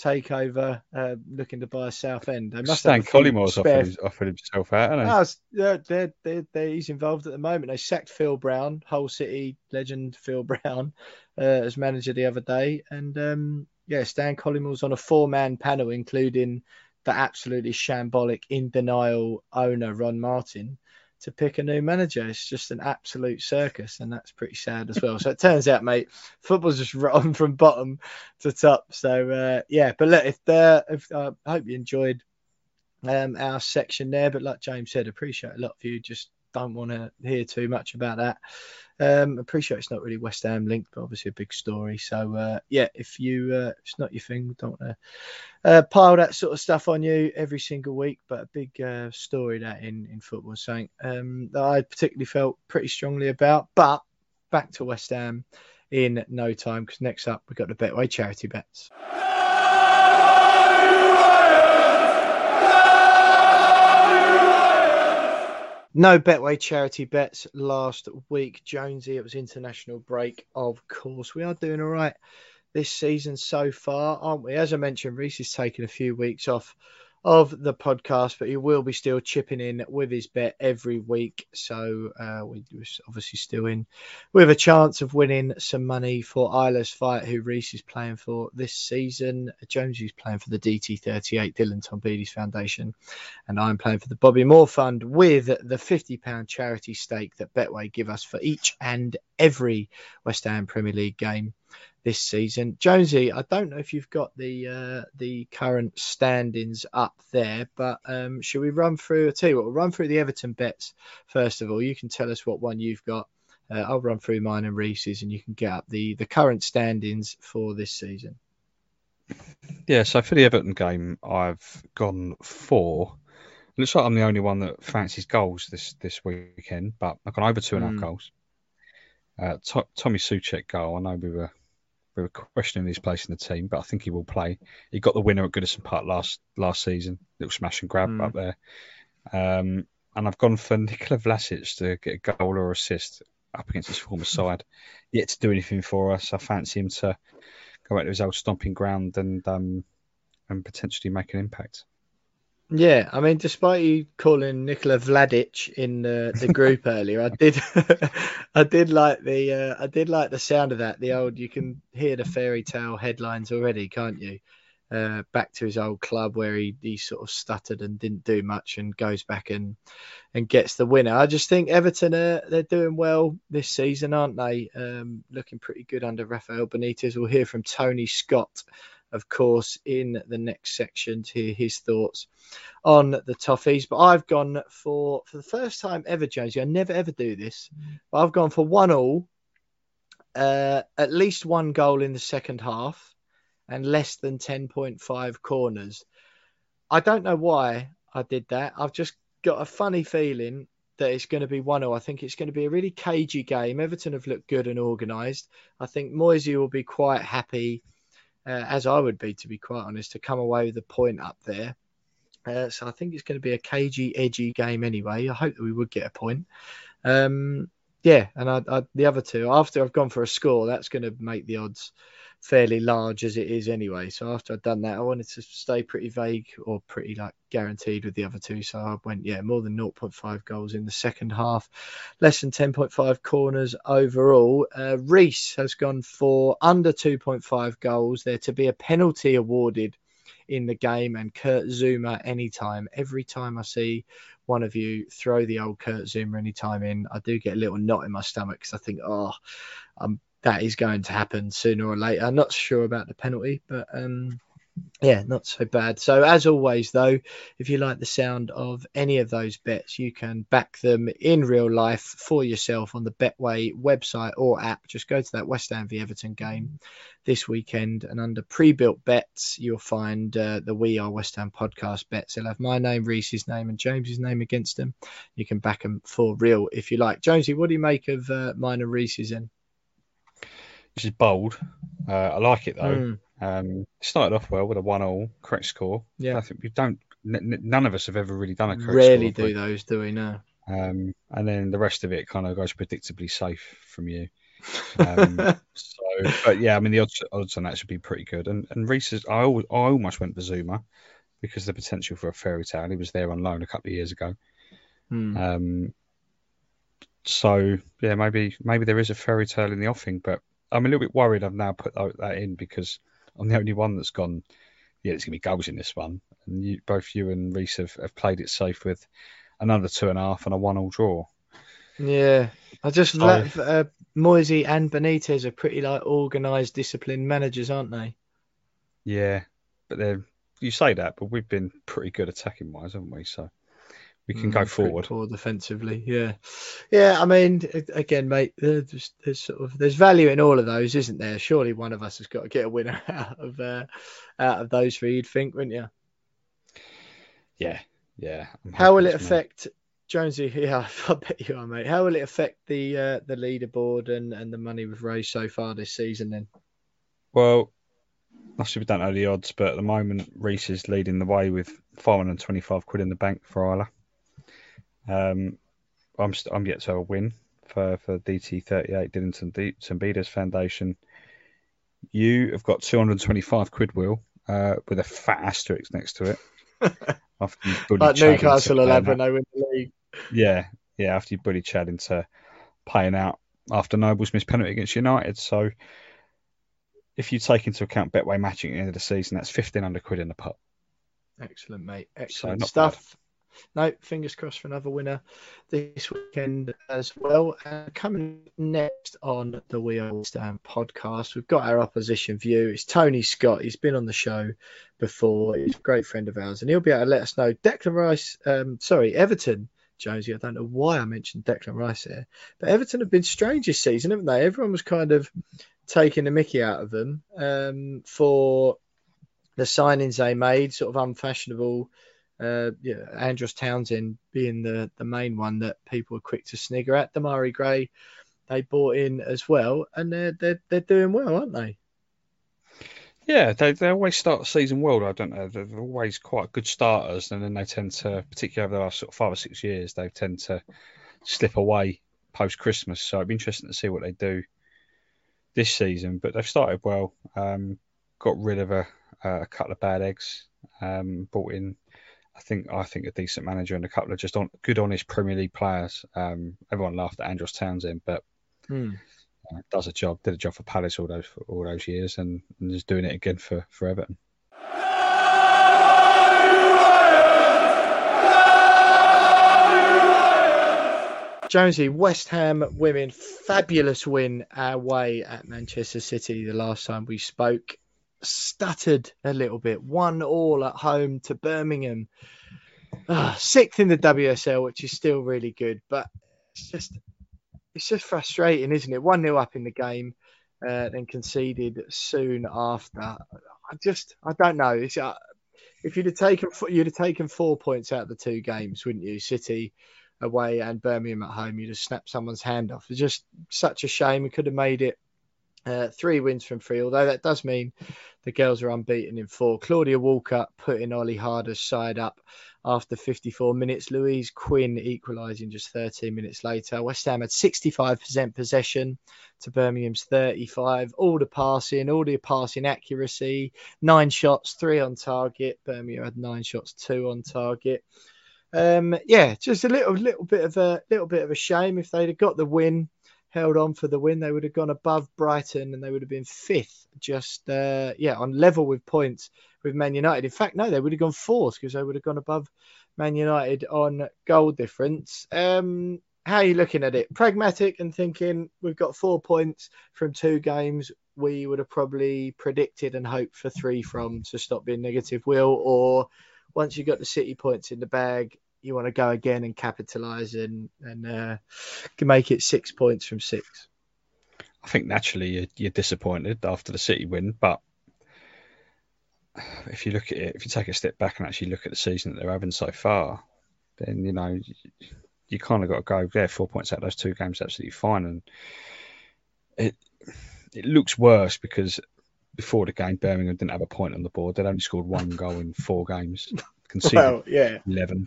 takeover uh, looking to buy Southend? They must Stan Collymore offered, offered, himself out, hasn't he? No, they're, they're, they're, he's involved at the moment. They sacked Phil Brown, Hull City legend Phil Brown, uh, as manager the other day, and um, yeah, Stan Collymore's on a four-man panel, including the absolutely shambolic, in denial owner Ron Martin, to pick a new manager. It's just an absolute circus, and that's pretty sad as well. so it turns out, mate, football's just (laughs) rotten from bottom to top. So uh, yeah, but look, if there, if uh, I hope you enjoyed um, our section there, but like James said, appreciate a lot of you just don't want to hear too much about that. Um, appreciate it's not really West Ham linked, but obviously a big story. So uh, yeah, if you uh, it's not your thing, don't uh, pile that sort of stuff on you every single week. But a big uh, story that in in football, something um, that I particularly felt pretty strongly about. But back to West Ham in no time because next up we've got the Betway charity bets. No Betway charity bets last week, Jonesy. It was international break, of course. We are doing all right this season so far, aren't we? As I mentioned, Reese is taking a few weeks off of the podcast, but he will be still chipping in with his bet every week. So uh, we're obviously still in with a chance of winning some money for Isla's fight, who Reese is playing for this season. Jones is playing for the DT38 Dylan Tombides Foundation, and I'm playing for the Bobby Moore Fund with the £50 charity stake that Betway give us for each and every West Ham Premier League game this season. Jonesy, I don't know if you've got the uh, the current standings up there, but um, should we run through? I tell you what, we'll run through the Everton bets first of all. You can tell us what one you've got. Uh, I'll run through mine and Reese's, and you can get up the the current standings for this season. Yeah, so for the Everton game, I've gone four. looks like I'm the only one that fancies goals this this weekend, but I've gone over two and a half mm. goals. Uh, Tommy Soucek goal. I know we were we were questioning his place in the team, but I think he will play. He got the winner at Goodison Park last last season, little smash and grab mm. up there. Um, and I've gone for Nikola Vlasic to get a goal or assist up against his former side. Yet to do anything for us, I fancy him to go out to his old stomping ground and um, and potentially make an impact. Yeah, I mean, despite you calling Nikola Vladic in the, the group (laughs) earlier, I did, (laughs) I did like the, uh, I did like the sound of that. The old, you can hear the fairy tale headlines already, can't you? Uh, back to his old club where he, he sort of stuttered and didn't do much, and goes back and and gets the winner. I just think Everton are they're doing well this season, aren't they? Um, looking pretty good under Rafael Benitez. We'll hear from Tony Scott of course, in the next section to hear his thoughts on the Toffees. But I've gone for, for the first time ever, Jonesy, I never ever do this, but I've gone for one all, uh, at least one goal in the second half, and less than 10.5 corners. I don't know why I did that. I've just got a funny feeling that it's going to be 1 0. I think it's going to be a really cagey game. Everton have looked good and organised. I think Moisey will be quite happy uh, as I would be, to be quite honest, to come away with a point up there. Uh, so I think it's going to be a cagey, edgy game anyway. I hope that we would get a point. Um, yeah, and I, I, the other two, after I've gone for a score, that's going to make the odds fairly large as it is anyway. So after I'd done that, I wanted to stay pretty vague or pretty like guaranteed with the other two. So I went, yeah, more than 0.5 goals in the second half, less than 10.5 corners overall. Uh, Reese has gone for under 2.5 goals. There to be a penalty awarded in the game and Kurt Zouma anytime. Every time I see one of you throw the old Kurt Zouma anytime in, I do get a little knot in my stomach because I think, oh, I'm that is going to happen sooner or later. I'm not sure about the penalty, but um, yeah, not so bad. So, as always, though, if you like the sound of any of those bets, you can back them in real life for yourself on the Betway website or app. Just go to that West Ham v Everton game this weekend, and under pre built bets, you'll find uh, the We Are West Ham podcast bets. They'll have my name, Reese's name, and James's name against them. You can back them for real if you like. Jonesy, what do you make of uh, mine and Reese's in? Which is bold. Uh, I like it though. Mm. Um, started off well with a one-all correct score. Yeah, I think we don't. N- none of us have ever really done a correct Rarely score, do those, do we? No. Um, and then the rest of it kind of goes predictably safe from you. Um, (laughs) so, but yeah, I mean the odds, odds on that should be pretty good. And and Reese's, I, always, I almost went for Zouma because the potential for a fairy tale. He was there on loan a couple of years ago. Hmm. Um, so yeah, maybe maybe there is a fairy tale in the offing, but I'm a little bit worried. I've now put that in because I'm the only one that's gone. Yeah, there's gonna be goals in this one, and you, both you and Reese have, have played it safe with another two and a half and a one-all draw. Yeah, I just so, uh, Moisey and Benitez are pretty like organised, disciplined managers, aren't they? Yeah, but they're you say that, but we've been pretty good attacking wise, haven't we? So we can mm, go forward. Poor defensively, yeah, yeah. I mean, again, mate, there's, there's, sort of there's value in all of those, isn't there? Surely one of us has got to get a winner (laughs) out of uh, out of those three. You'd think, wouldn't you? Yeah, yeah. How will it affect Jonesy? (laughs) Yeah, I bet you are, mate. How will it affect the uh, the leaderboard and and the money we've raised so far this season? Then, well, obviously we don't know the odds, but at the moment Reese is leading the way with 525 quid in the bank for Isla. Um, I'm st- I'm yet to have a win for for DT38 Dillington D- Tombides Foundation. You have got 225 quid, Will, uh, with a fat asterisk next to it. (laughs) after you Like Newcastle into will have paying when out- they win the league. Yeah, yeah. After you bullied Chad into paying out after Noble's missed penalty against United, so if you take into account Betway matching at the end of the season, that's fifteen hundred quid in the pot. Excellent, mate. Excellent not stuff. No, fingers crossed for another winner this weekend as well. Uh, coming next on the We Are Stand podcast, we've got our opposition view. It's Tony Scott. He's been on the show before. He's a great friend of ours, and he'll be able to let us know. Declan Rice, um, sorry, Everton, Jonesy. I don't know why I mentioned Declan Rice here, but Everton have been strange this season, haven't they? Everyone was kind of taking the mickey out of them um, for the signings they made, sort of unfashionable. Uh, yeah, Andros Townsend being the, the main one that people are quick to snigger at. Demarai Gray, they bought in as well, and they're they're, they're doing well, aren't they? Yeah, they they always start the season well. I don't know. They're always quite good starters, and then they tend to, particularly over the last sort of five or six years, they tend to slip away post Christmas. So it'd be interesting to see what they do this season. But they've started well. Um, got rid of a, a couple of bad eggs. Um, in, I think, I think a decent manager and a couple of just on, good, honest Premier League players. Um, everyone laughed at Andros Townsend, but Hmm. uh, does a job, did a job for Palace all those all those years, and, and is doing it again for for Everton. Jonesy, West Ham women, fabulous win our way at Manchester City the last time we spoke. Stuttered a little bit, one all at home to Birmingham. Ah, sixth in the WSL, which is still really good, but it's just it's just frustrating, isn't it? One 0 up in the game, uh, then conceded soon after. I just I don't know. Uh, if you'd have taken you'd have taken four points out of the two games, wouldn't you? City away and Birmingham at home, you'd have snapped someone's hand off. It's just such a shame. We could have made it uh, three wins from three, although that does mean the girls are unbeaten in four. Claudia Walker putting Olli Harder's side up after 54 minutes. Louise Quinn equalising just 13 minutes later. West Ham had 65% possession to Birmingham's 35. All the passing, all the passing accuracy. Nine shots, three on target. Birmingham had nine shots, two on target. Um, yeah, just a little little bit of a little bit of a shame if they'd have got the win, held on for the win, they would have gone above Brighton and they would have been fifth, just uh, yeah, on level with points with Man United. In fact, no, they would have gone fourth because they would have gone above Man United on goal difference. Um, how are you looking at it? Pragmatic and thinking we've got four points from two games. We would have probably predicted and hoped for three from to stop being negative will, or once you've got the City points in the bag, you want to go again and capitalise and and uh, make it six points from six. I think naturally you're, you're disappointed after the City win, but if you look at it, if you take a step back and actually look at the season that they're having so far, then you know you, you kind of got to go. Yeah, four points out of those two games, absolutely fine, and it it looks worse because before the game, Birmingham didn't have a point on the board. They'd only scored one goal in four games, (laughs) conceded Well, yeah, eleven.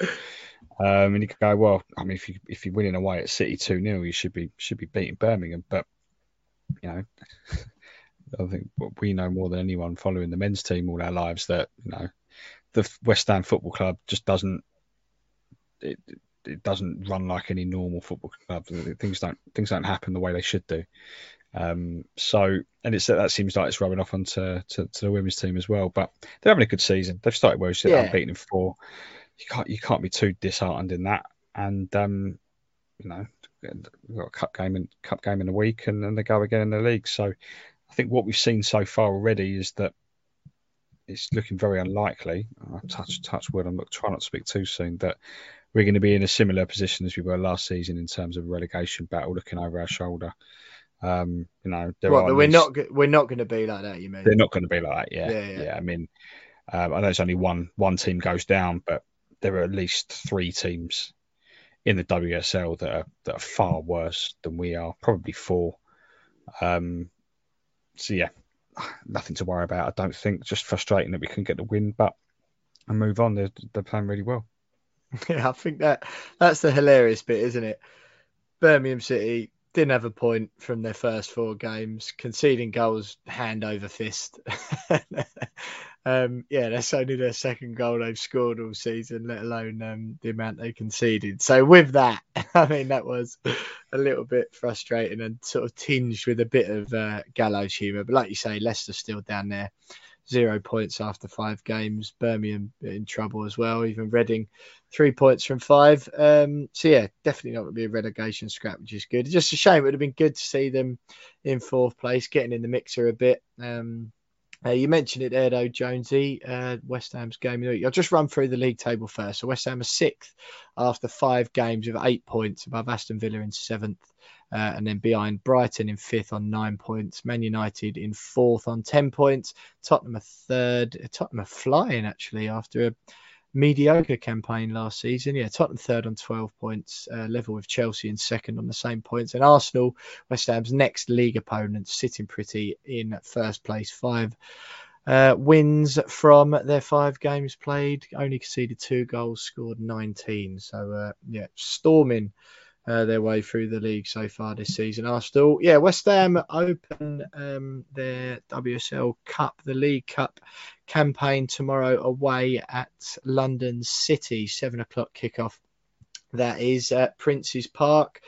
Um, and you could go, well, I mean, if you if you're winning away at City two 0 you should be should be beating Birmingham. But you know, (laughs) I think we know more than anyone following the men's team all our lives that you know the West Ham Football Club just doesn't it it doesn't run like any normal football club. Things don't things don't happen the way they should do. Um, so and it's that seems like it's rubbing off onto to, to the women's team as well. But they're having a good season. They've started well. You said Yeah. unbeaten in four. You can't you can't be too disheartened in that. And um, you know, we've got a cup game and cup game in a week, and then they go again in the league. So I think what we've seen so far already is that it's looking very unlikely. I touch touch wood. I'm not trying not to speak too soon. That we're going to be in a similar position as we were last season in terms of relegation battle, looking over our shoulder. Um, you know, are but we're not we're not going to be like that. You mean? they're not going to be like that. Yeah, Yeah, yeah. yeah. I mean, um, I know it's only one one team goes down, but there are at least three teams in the WSL that are that are far worse than we are. Probably four. Um, so yeah, (sighs) nothing to worry about. I don't think. Just frustrating that we couldn't get the win, but and move on. They're they're playing really well. (laughs) Yeah, I think that that's the hilarious bit, isn't it? Birmingham City didn't have a point from their first four games, conceding goals hand over fist. (laughs) Um, yeah, that's only their second goal they've scored all season, let alone um, the amount they conceded. So with that, (laughs) I mean that was a little bit frustrating and sort of tinged with a bit of uh, gallows humour. But like you say, Leicester still down there, zero points after five games. Birmingham in trouble as well. Even Reading, three points from five. Um, so yeah, definitely not going to be a relegation scrap, which is good. It's just a shame. It would have been good to see them in fourth place, getting in the mixer a bit. Um, uh, you mentioned it there, though, Jonesy. Uh, West Ham's game. I'll just run through the league table first. So West Ham are sixth after five games with eight points, above Aston Villa in seventh, uh, and then behind Brighton in fifth on nine points. Man United in fourth on ten points. Tottenham are third. Tottenham are flying actually after a mediocre campaign last season. Yeah, Tottenham third on 12 points, uh, level with Chelsea in second on the same points. And Arsenal, West Ham's next league opponent, sitting pretty in first place, five uh, wins from their five games played, only conceded two goals, scored 19. So, uh, yeah, storming uh, their way through the league so far this season. Arsenal, yeah, West Ham open um, their WSL Cup, the League Cup campaign tomorrow away at London City, seven o'clock kickoff. That is at Prince's Park.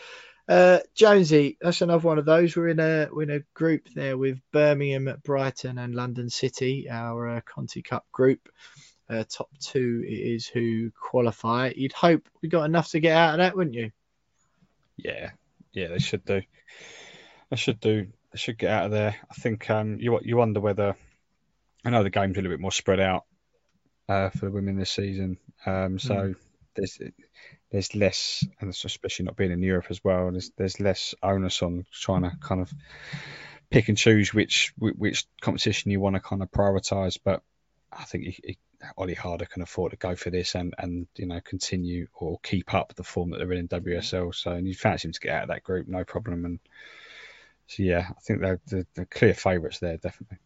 Uh, Jonesy, that's another one of those. We're in a we're in a group there with Birmingham, Brighton, and London City, our uh, Conti Cup group. Uh, top two is who qualify. You'd hope we got enough to get out of that, wouldn't you? Yeah, yeah, they should do. They should do. They should get out of there. I think um, you you wonder whether I know the game's a little bit more spread out uh, for the women this season, um, so mm. there's there's less, and especially not being in Europe as well. There's there's less onus on trying to kind of pick and choose which which competition you want to kind of prioritise. But I think he, he, Olli Harder can afford to go for this and and you know continue or keep up the form that they're in in WSL. So and you fancy him to get out of that group, no problem. And so yeah, I think they're the, clear favourites there, definitely.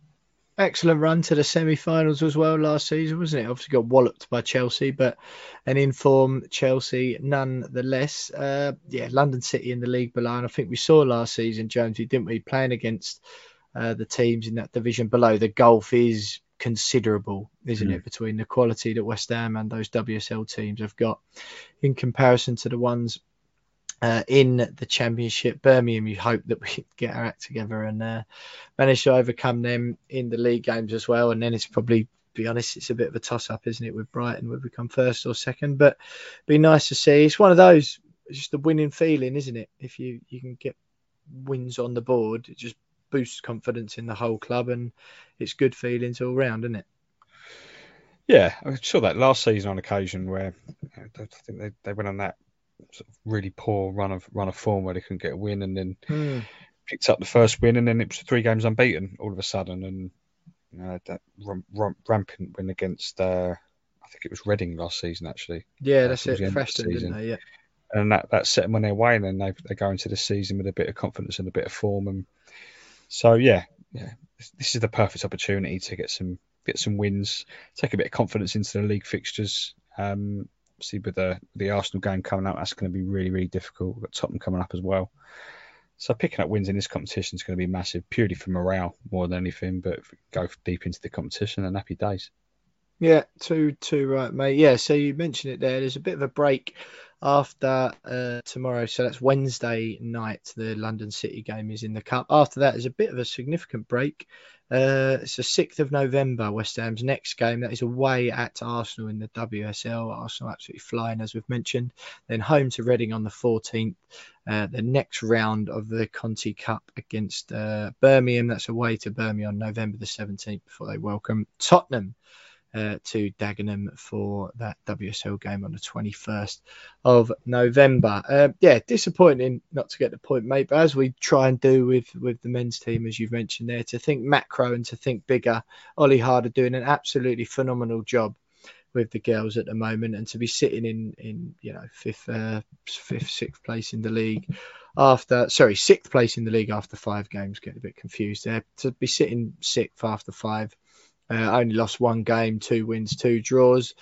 Excellent run to the semi-finals as well last season, wasn't it? Obviously got walloped by Chelsea, but an informed Chelsea nonetheless. Uh, yeah, London City in the league below, and I think we saw last season, Jonesy, didn't we, playing against uh, the teams in that division below. The gulf is considerable, isn't mm. it, between the quality that West Ham and those WSL teams have got in comparison to the ones uh, in the championship. Birmingham, you hope that we (laughs) get our act together and uh, manage to overcome them in the league games as well. And then it's probably, be honest, it's a bit of a toss up, isn't it, with Brighton? Would become first or second, but be nice to see. It's one of those, just a winning feeling, isn't it? If you you can get wins on the board, it just boosts confidence in the whole club, and it's good feelings all round, isn't it? Yeah, I saw that last season on occasion where I think they, they went on that sort of really poor run of run of form where they couldn't get a win, and then mm. picked up the first win, and then it was three games unbeaten all of a sudden, and you know, that rampant win against uh, I think it was Reading last season actually. Yeah, that's it. Preston, didn't they? Yeah. And that, that set them on their way, and then they they go into the season with a bit of confidence and a bit of form, and so yeah, yeah, this is the perfect opportunity to get some get some wins, take a bit of confidence into the league fixtures. Um, obviously with the the Arsenal game coming up, that's going to be really really difficult. We've got Tottenham coming up as well. So picking up wins in this competition is going to be massive, purely for morale more than anything. But go deep into the competition, and happy days. Yeah, too too right, mate. Yeah, so you mentioned it there. There's a bit of a break after uh, tomorrow, so that's Wednesday night. The London City game is in the cup. After that is a bit of a significant break. Uh, it's the 6th of November, West Ham's next game. That is away at Arsenal in the WSL. Arsenal absolutely flying, as we've mentioned. Then home to Reading on the 14th. Uh, the next round of the Conti Cup against uh, Birmingham. That's away to Birmingham on November the 17th before they welcome Tottenham uh, to Dagenham for that WSL game on the 21st of November. Uh, yeah, disappointing not to get the point, mate. But as we try and do with with the men's team, as you've mentioned there, to think macro and to think bigger. Olli Harder doing an absolutely phenomenal job with the girls at the moment, and to be sitting in in you know fifth, uh, fifth, sixth place in the league after sorry sixth place in the league after five games. Get a bit confused there. To be sitting sixth after five uh, only lost one game, two wins, two draws.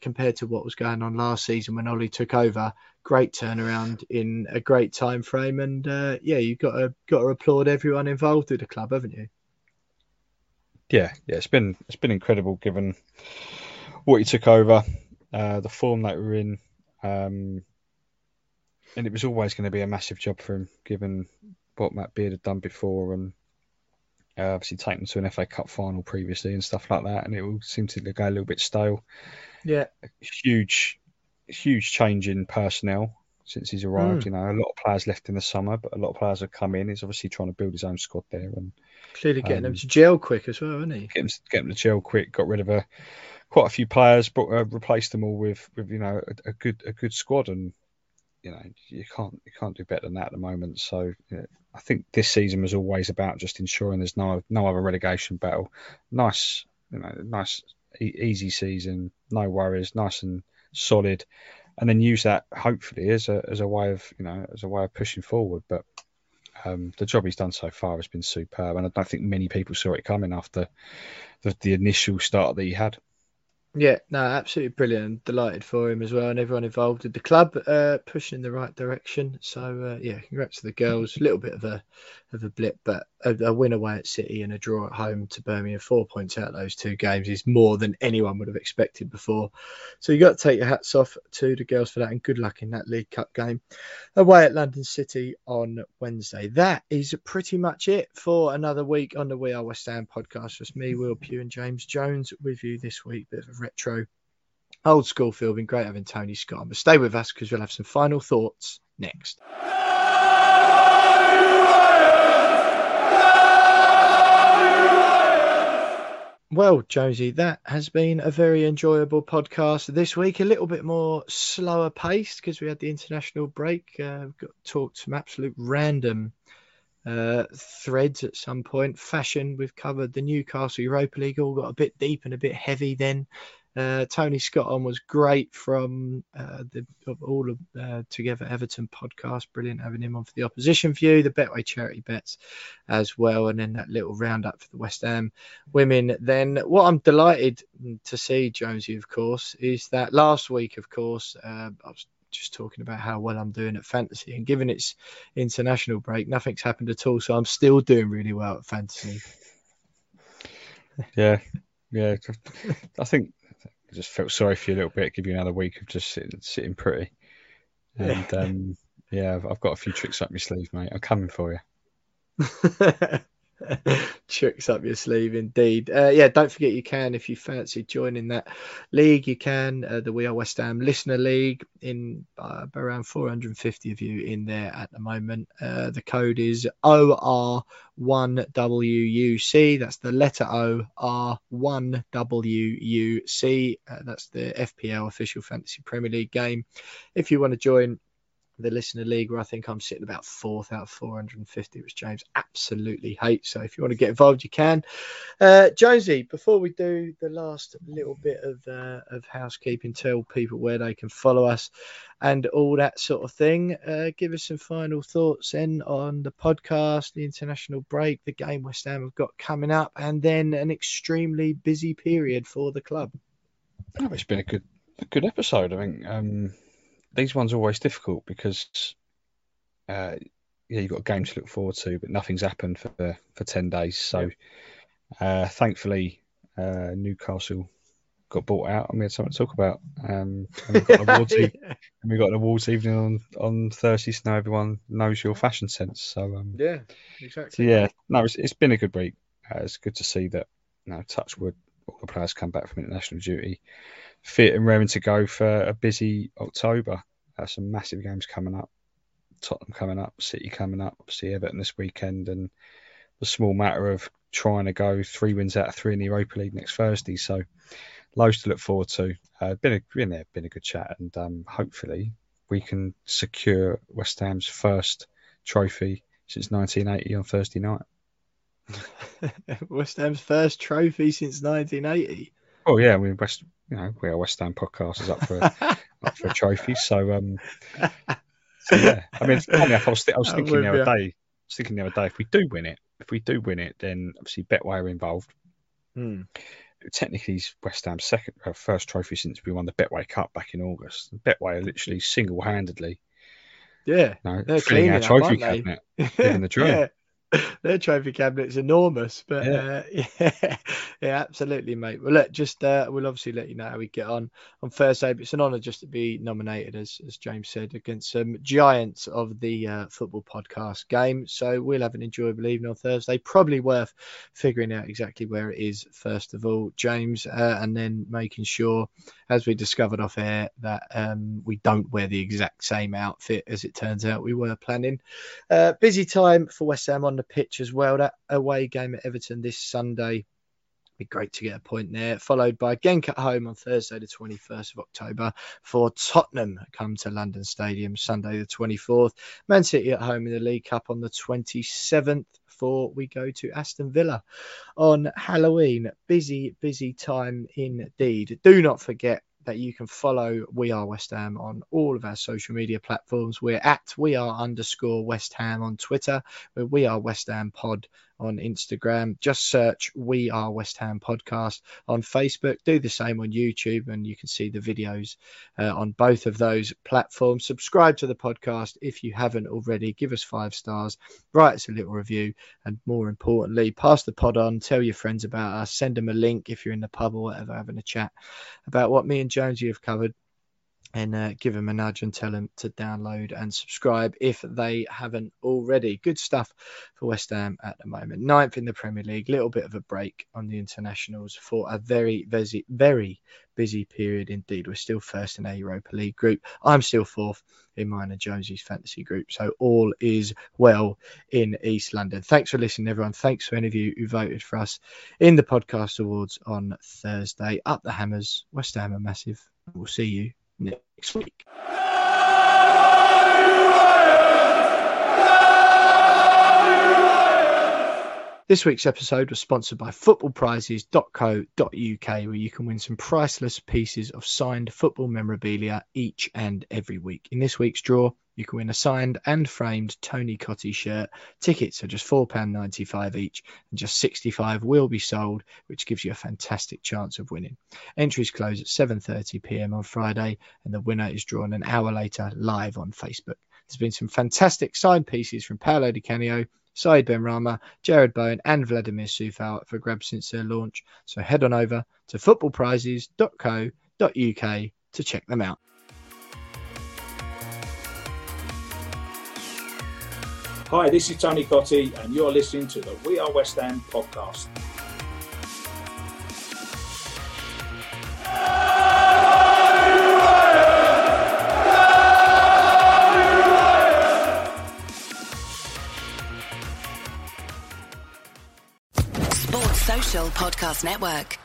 Compared to what was going on last season when Olli took over, great turnaround in a great time frame, and uh, yeah, you've got to got to applaud everyone involved with the club, haven't you? Yeah, yeah, it's been it's been incredible given what he took over, uh, the form that we're in, um, and it was always going to be a massive job for him given what Matt Beard had done before and uh, obviously taken to an FA Cup final previously and stuff like that, and it all seemed to go a little bit stale. Yeah, huge, huge change in personnel since he's arrived. Mm. You know, a lot of players left in the summer, but a lot of players have come in. He's obviously trying to build his own squad there, and clearly getting um, them to gel quick as well, isn't he? Get them, get them to gel quick. Got rid of a quite a few players, but uh, replaced them all with with you know a, a, good a good squad, and you know you can't you can't do better than that at the moment. So know, I think this season was always about just ensuring there's no no other relegation battle. Nice, you know, nice e- easy season, no worries, nice and solid and then use that hopefully as a as a way of you know as a way of pushing forward. But um, the job he's done so far has been superb, and I don't think many people saw it coming after the, the initial start that he had. Yeah, no, absolutely brilliant. Delighted for him as well, and everyone involved at the club uh, pushing in the right direction. So uh, yeah, congrats to the girls. A little bit of a of a blip, but a, a, win away at City and a draw at home to Birmingham, four points out of those two games is more than anyone would have expected before. So you got to take your hats off to the girls for that, and good luck in that League Cup game away at London City on Wednesday. That is pretty much it for another week on the We Are West Ham podcast. Just me, Will Pugh, and James Jones with you this week. Bit of retro, old school feel. Been great having Tony Scott. But stay with us because we'll have some final thoughts next. Well, Josie, that has been a very enjoyable podcast this week. A little bit more slower paced because we had the international break. Uh, we've got talked some absolute random uh, threads at some point. Fashion, we've covered the Newcastle Europa League, all got a bit deep and a bit heavy then. Uh, Tony Scott on was great from uh, the all of uh, Together Everton podcast. Brilliant having him on for the opposition view, the Betway charity bets as well, and then that little roundup for the West Ham women. Then what I'm delighted to see, Jonesy, of course, is that last week, of course, uh, I was just talking about how well I'm doing at fantasy, and given its international break, nothing's happened at all, so I'm still doing really well at fantasy. Yeah, yeah, I think I just felt sorry for you a little bit. Give you another week of just sitting, sitting pretty. And yeah, um, yeah I've, I've, got a few tricks up my sleeve, mate. I'm coming for you. (laughs) (laughs) tricks up your sleeve indeed. Uh, yeah don't forget you can if you fancy joining that league you can uh, the we are west ham listener league in uh, around 450 of you in there at the moment. Uh, the code is or1wuc that's the letter o r1wuc uh, that's the fpl official fantasy premier league game. If you want to join the listener league where I think I'm sitting about fourth out of 450, which James absolutely hates. So if you want to get involved, you can. Uh, Jonesy, before we do the last little bit of uh, of housekeeping, tell people where they can follow us and all that sort of thing. Uh, give us some final thoughts then on the podcast, the international break, the game West Ham have got coming up, and then an extremely busy period for the club. Oh, it's been a good a good episode. I think. Um these ones are always difficult because uh, yeah, you've got a game to look forward to, but nothing's happened for for ten days. So uh, thankfully, uh, Newcastle got bought out, and we had something to talk about. Um, and we got an awards, (laughs) yeah. and we got an awards evening on on Thursday, so now everyone knows your fashion sense. So um, yeah, exactly. So yeah, no, it's, it's been a good week. Uh, it's good to see that. You know, Touchwood, all the players come back from international duty fit and raring to go for a busy October. Uh, some massive games coming up. Tottenham coming up, City coming up, obviously Everton this weekend, and the small matter of trying to go three wins out of three in the Europa League next Thursday. So loads to look forward to. Uh, been a been there, been a good chat, and um, hopefully we can secure West Ham's first trophy since 1980 on Thursday night. (laughs) West Ham's first trophy since 1980. Oh yeah, I mean West, you know, we are West Ham podcast is up for (laughs) up for a trophy. So um, so yeah, I mean, funny enough, I was, I was thinking the other day, I was thinking the other day, if we do win it, if we do win it, then obviously Betway are involved. Hmm. Technically, it's West Ham's second, uh, first trophy since we won the Betway Cup back in August. Betway are literally single-handedly, yeah, you know, filling our trophy up, cabinet, (laughs) giving the dream. yeah. (laughs) their trophy cabinet's enormous, but yeah. Uh, (laughs) yeah, yeah, absolutely, mate. Well, look, just uh, we'll obviously let you know how we get on on Thursday. But it's an honour just to be nominated, as as James said, against some giants of the uh, football podcast game. So we'll have an enjoyable evening on Thursday. Probably worth figuring out exactly where it is first of all, James, uh, and then making sure, as we discovered off air, that um, we don't wear the exact same outfit as it turns out we were planning. Uh, busy time for West Ham on the pitch as well. That away game at Everton this Sunday. Be great to get a point there. Followed by Genk at home on Thursday, the 21st of October, for Tottenham come to London Stadium Sunday, the 24th. Man City at home in the League Cup on the 27th. Before we go to Aston Villa on Halloween. Busy, busy time indeed. Do not forget that you can follow We Are West Ham on all of our social media platforms. We're at We Are underscore West Ham on Twitter. We're We Are West Ham Pod on Instagram. Just search We Are West Ham Podcast on Facebook. Do the same on YouTube, and you can see the videos uh, on both of those platforms. Subscribe to the podcast if you haven't already. Give us five stars, write us a little review, and more importantly, pass the pod on. Tell your friends about us. Send them a link if you're in the pub or whatever, having a chat about what me and Jonesy have covered and uh, give them a nudge and tell them to download and subscribe if they haven't already. Good stuff for West Ham at the moment. Ninth in the Premier League, little bit of a break on the internationals for a very, very, very busy period indeed. We're still first in our Europa League group. I'm still fourth in mine and Jonesy's fantasy group. So all is well in East London. Thanks for listening, everyone. Thanks for any of you who voted for us in the podcast awards on Thursday. Up the hammers. West Ham are massive. We'll see you next week. This week's episode was sponsored by footballprizes.co.uk, where you can win some priceless pieces of signed football memorabilia each and every week. In this week's draw, you can win a signed and framed Tony Cottee shirt. Tickets are just £4.95 each, and just 65 will be sold, which gives you a fantastic chance of winning. Entries close at 7:30 p.m. on Friday, and the winner is drawn an hour later live on Facebook. There's been some fantastic signed pieces from Paolo Di Canio, Said Benrahma, Jarrod Bowen, and Vladimir Coufal for grabs since their launch. So head on over to footballprizes.co.uk to check them out. Hi, this is Tony Cottee, and you're listening to the We Are West Ham podcast. Sports Social Podcast Network.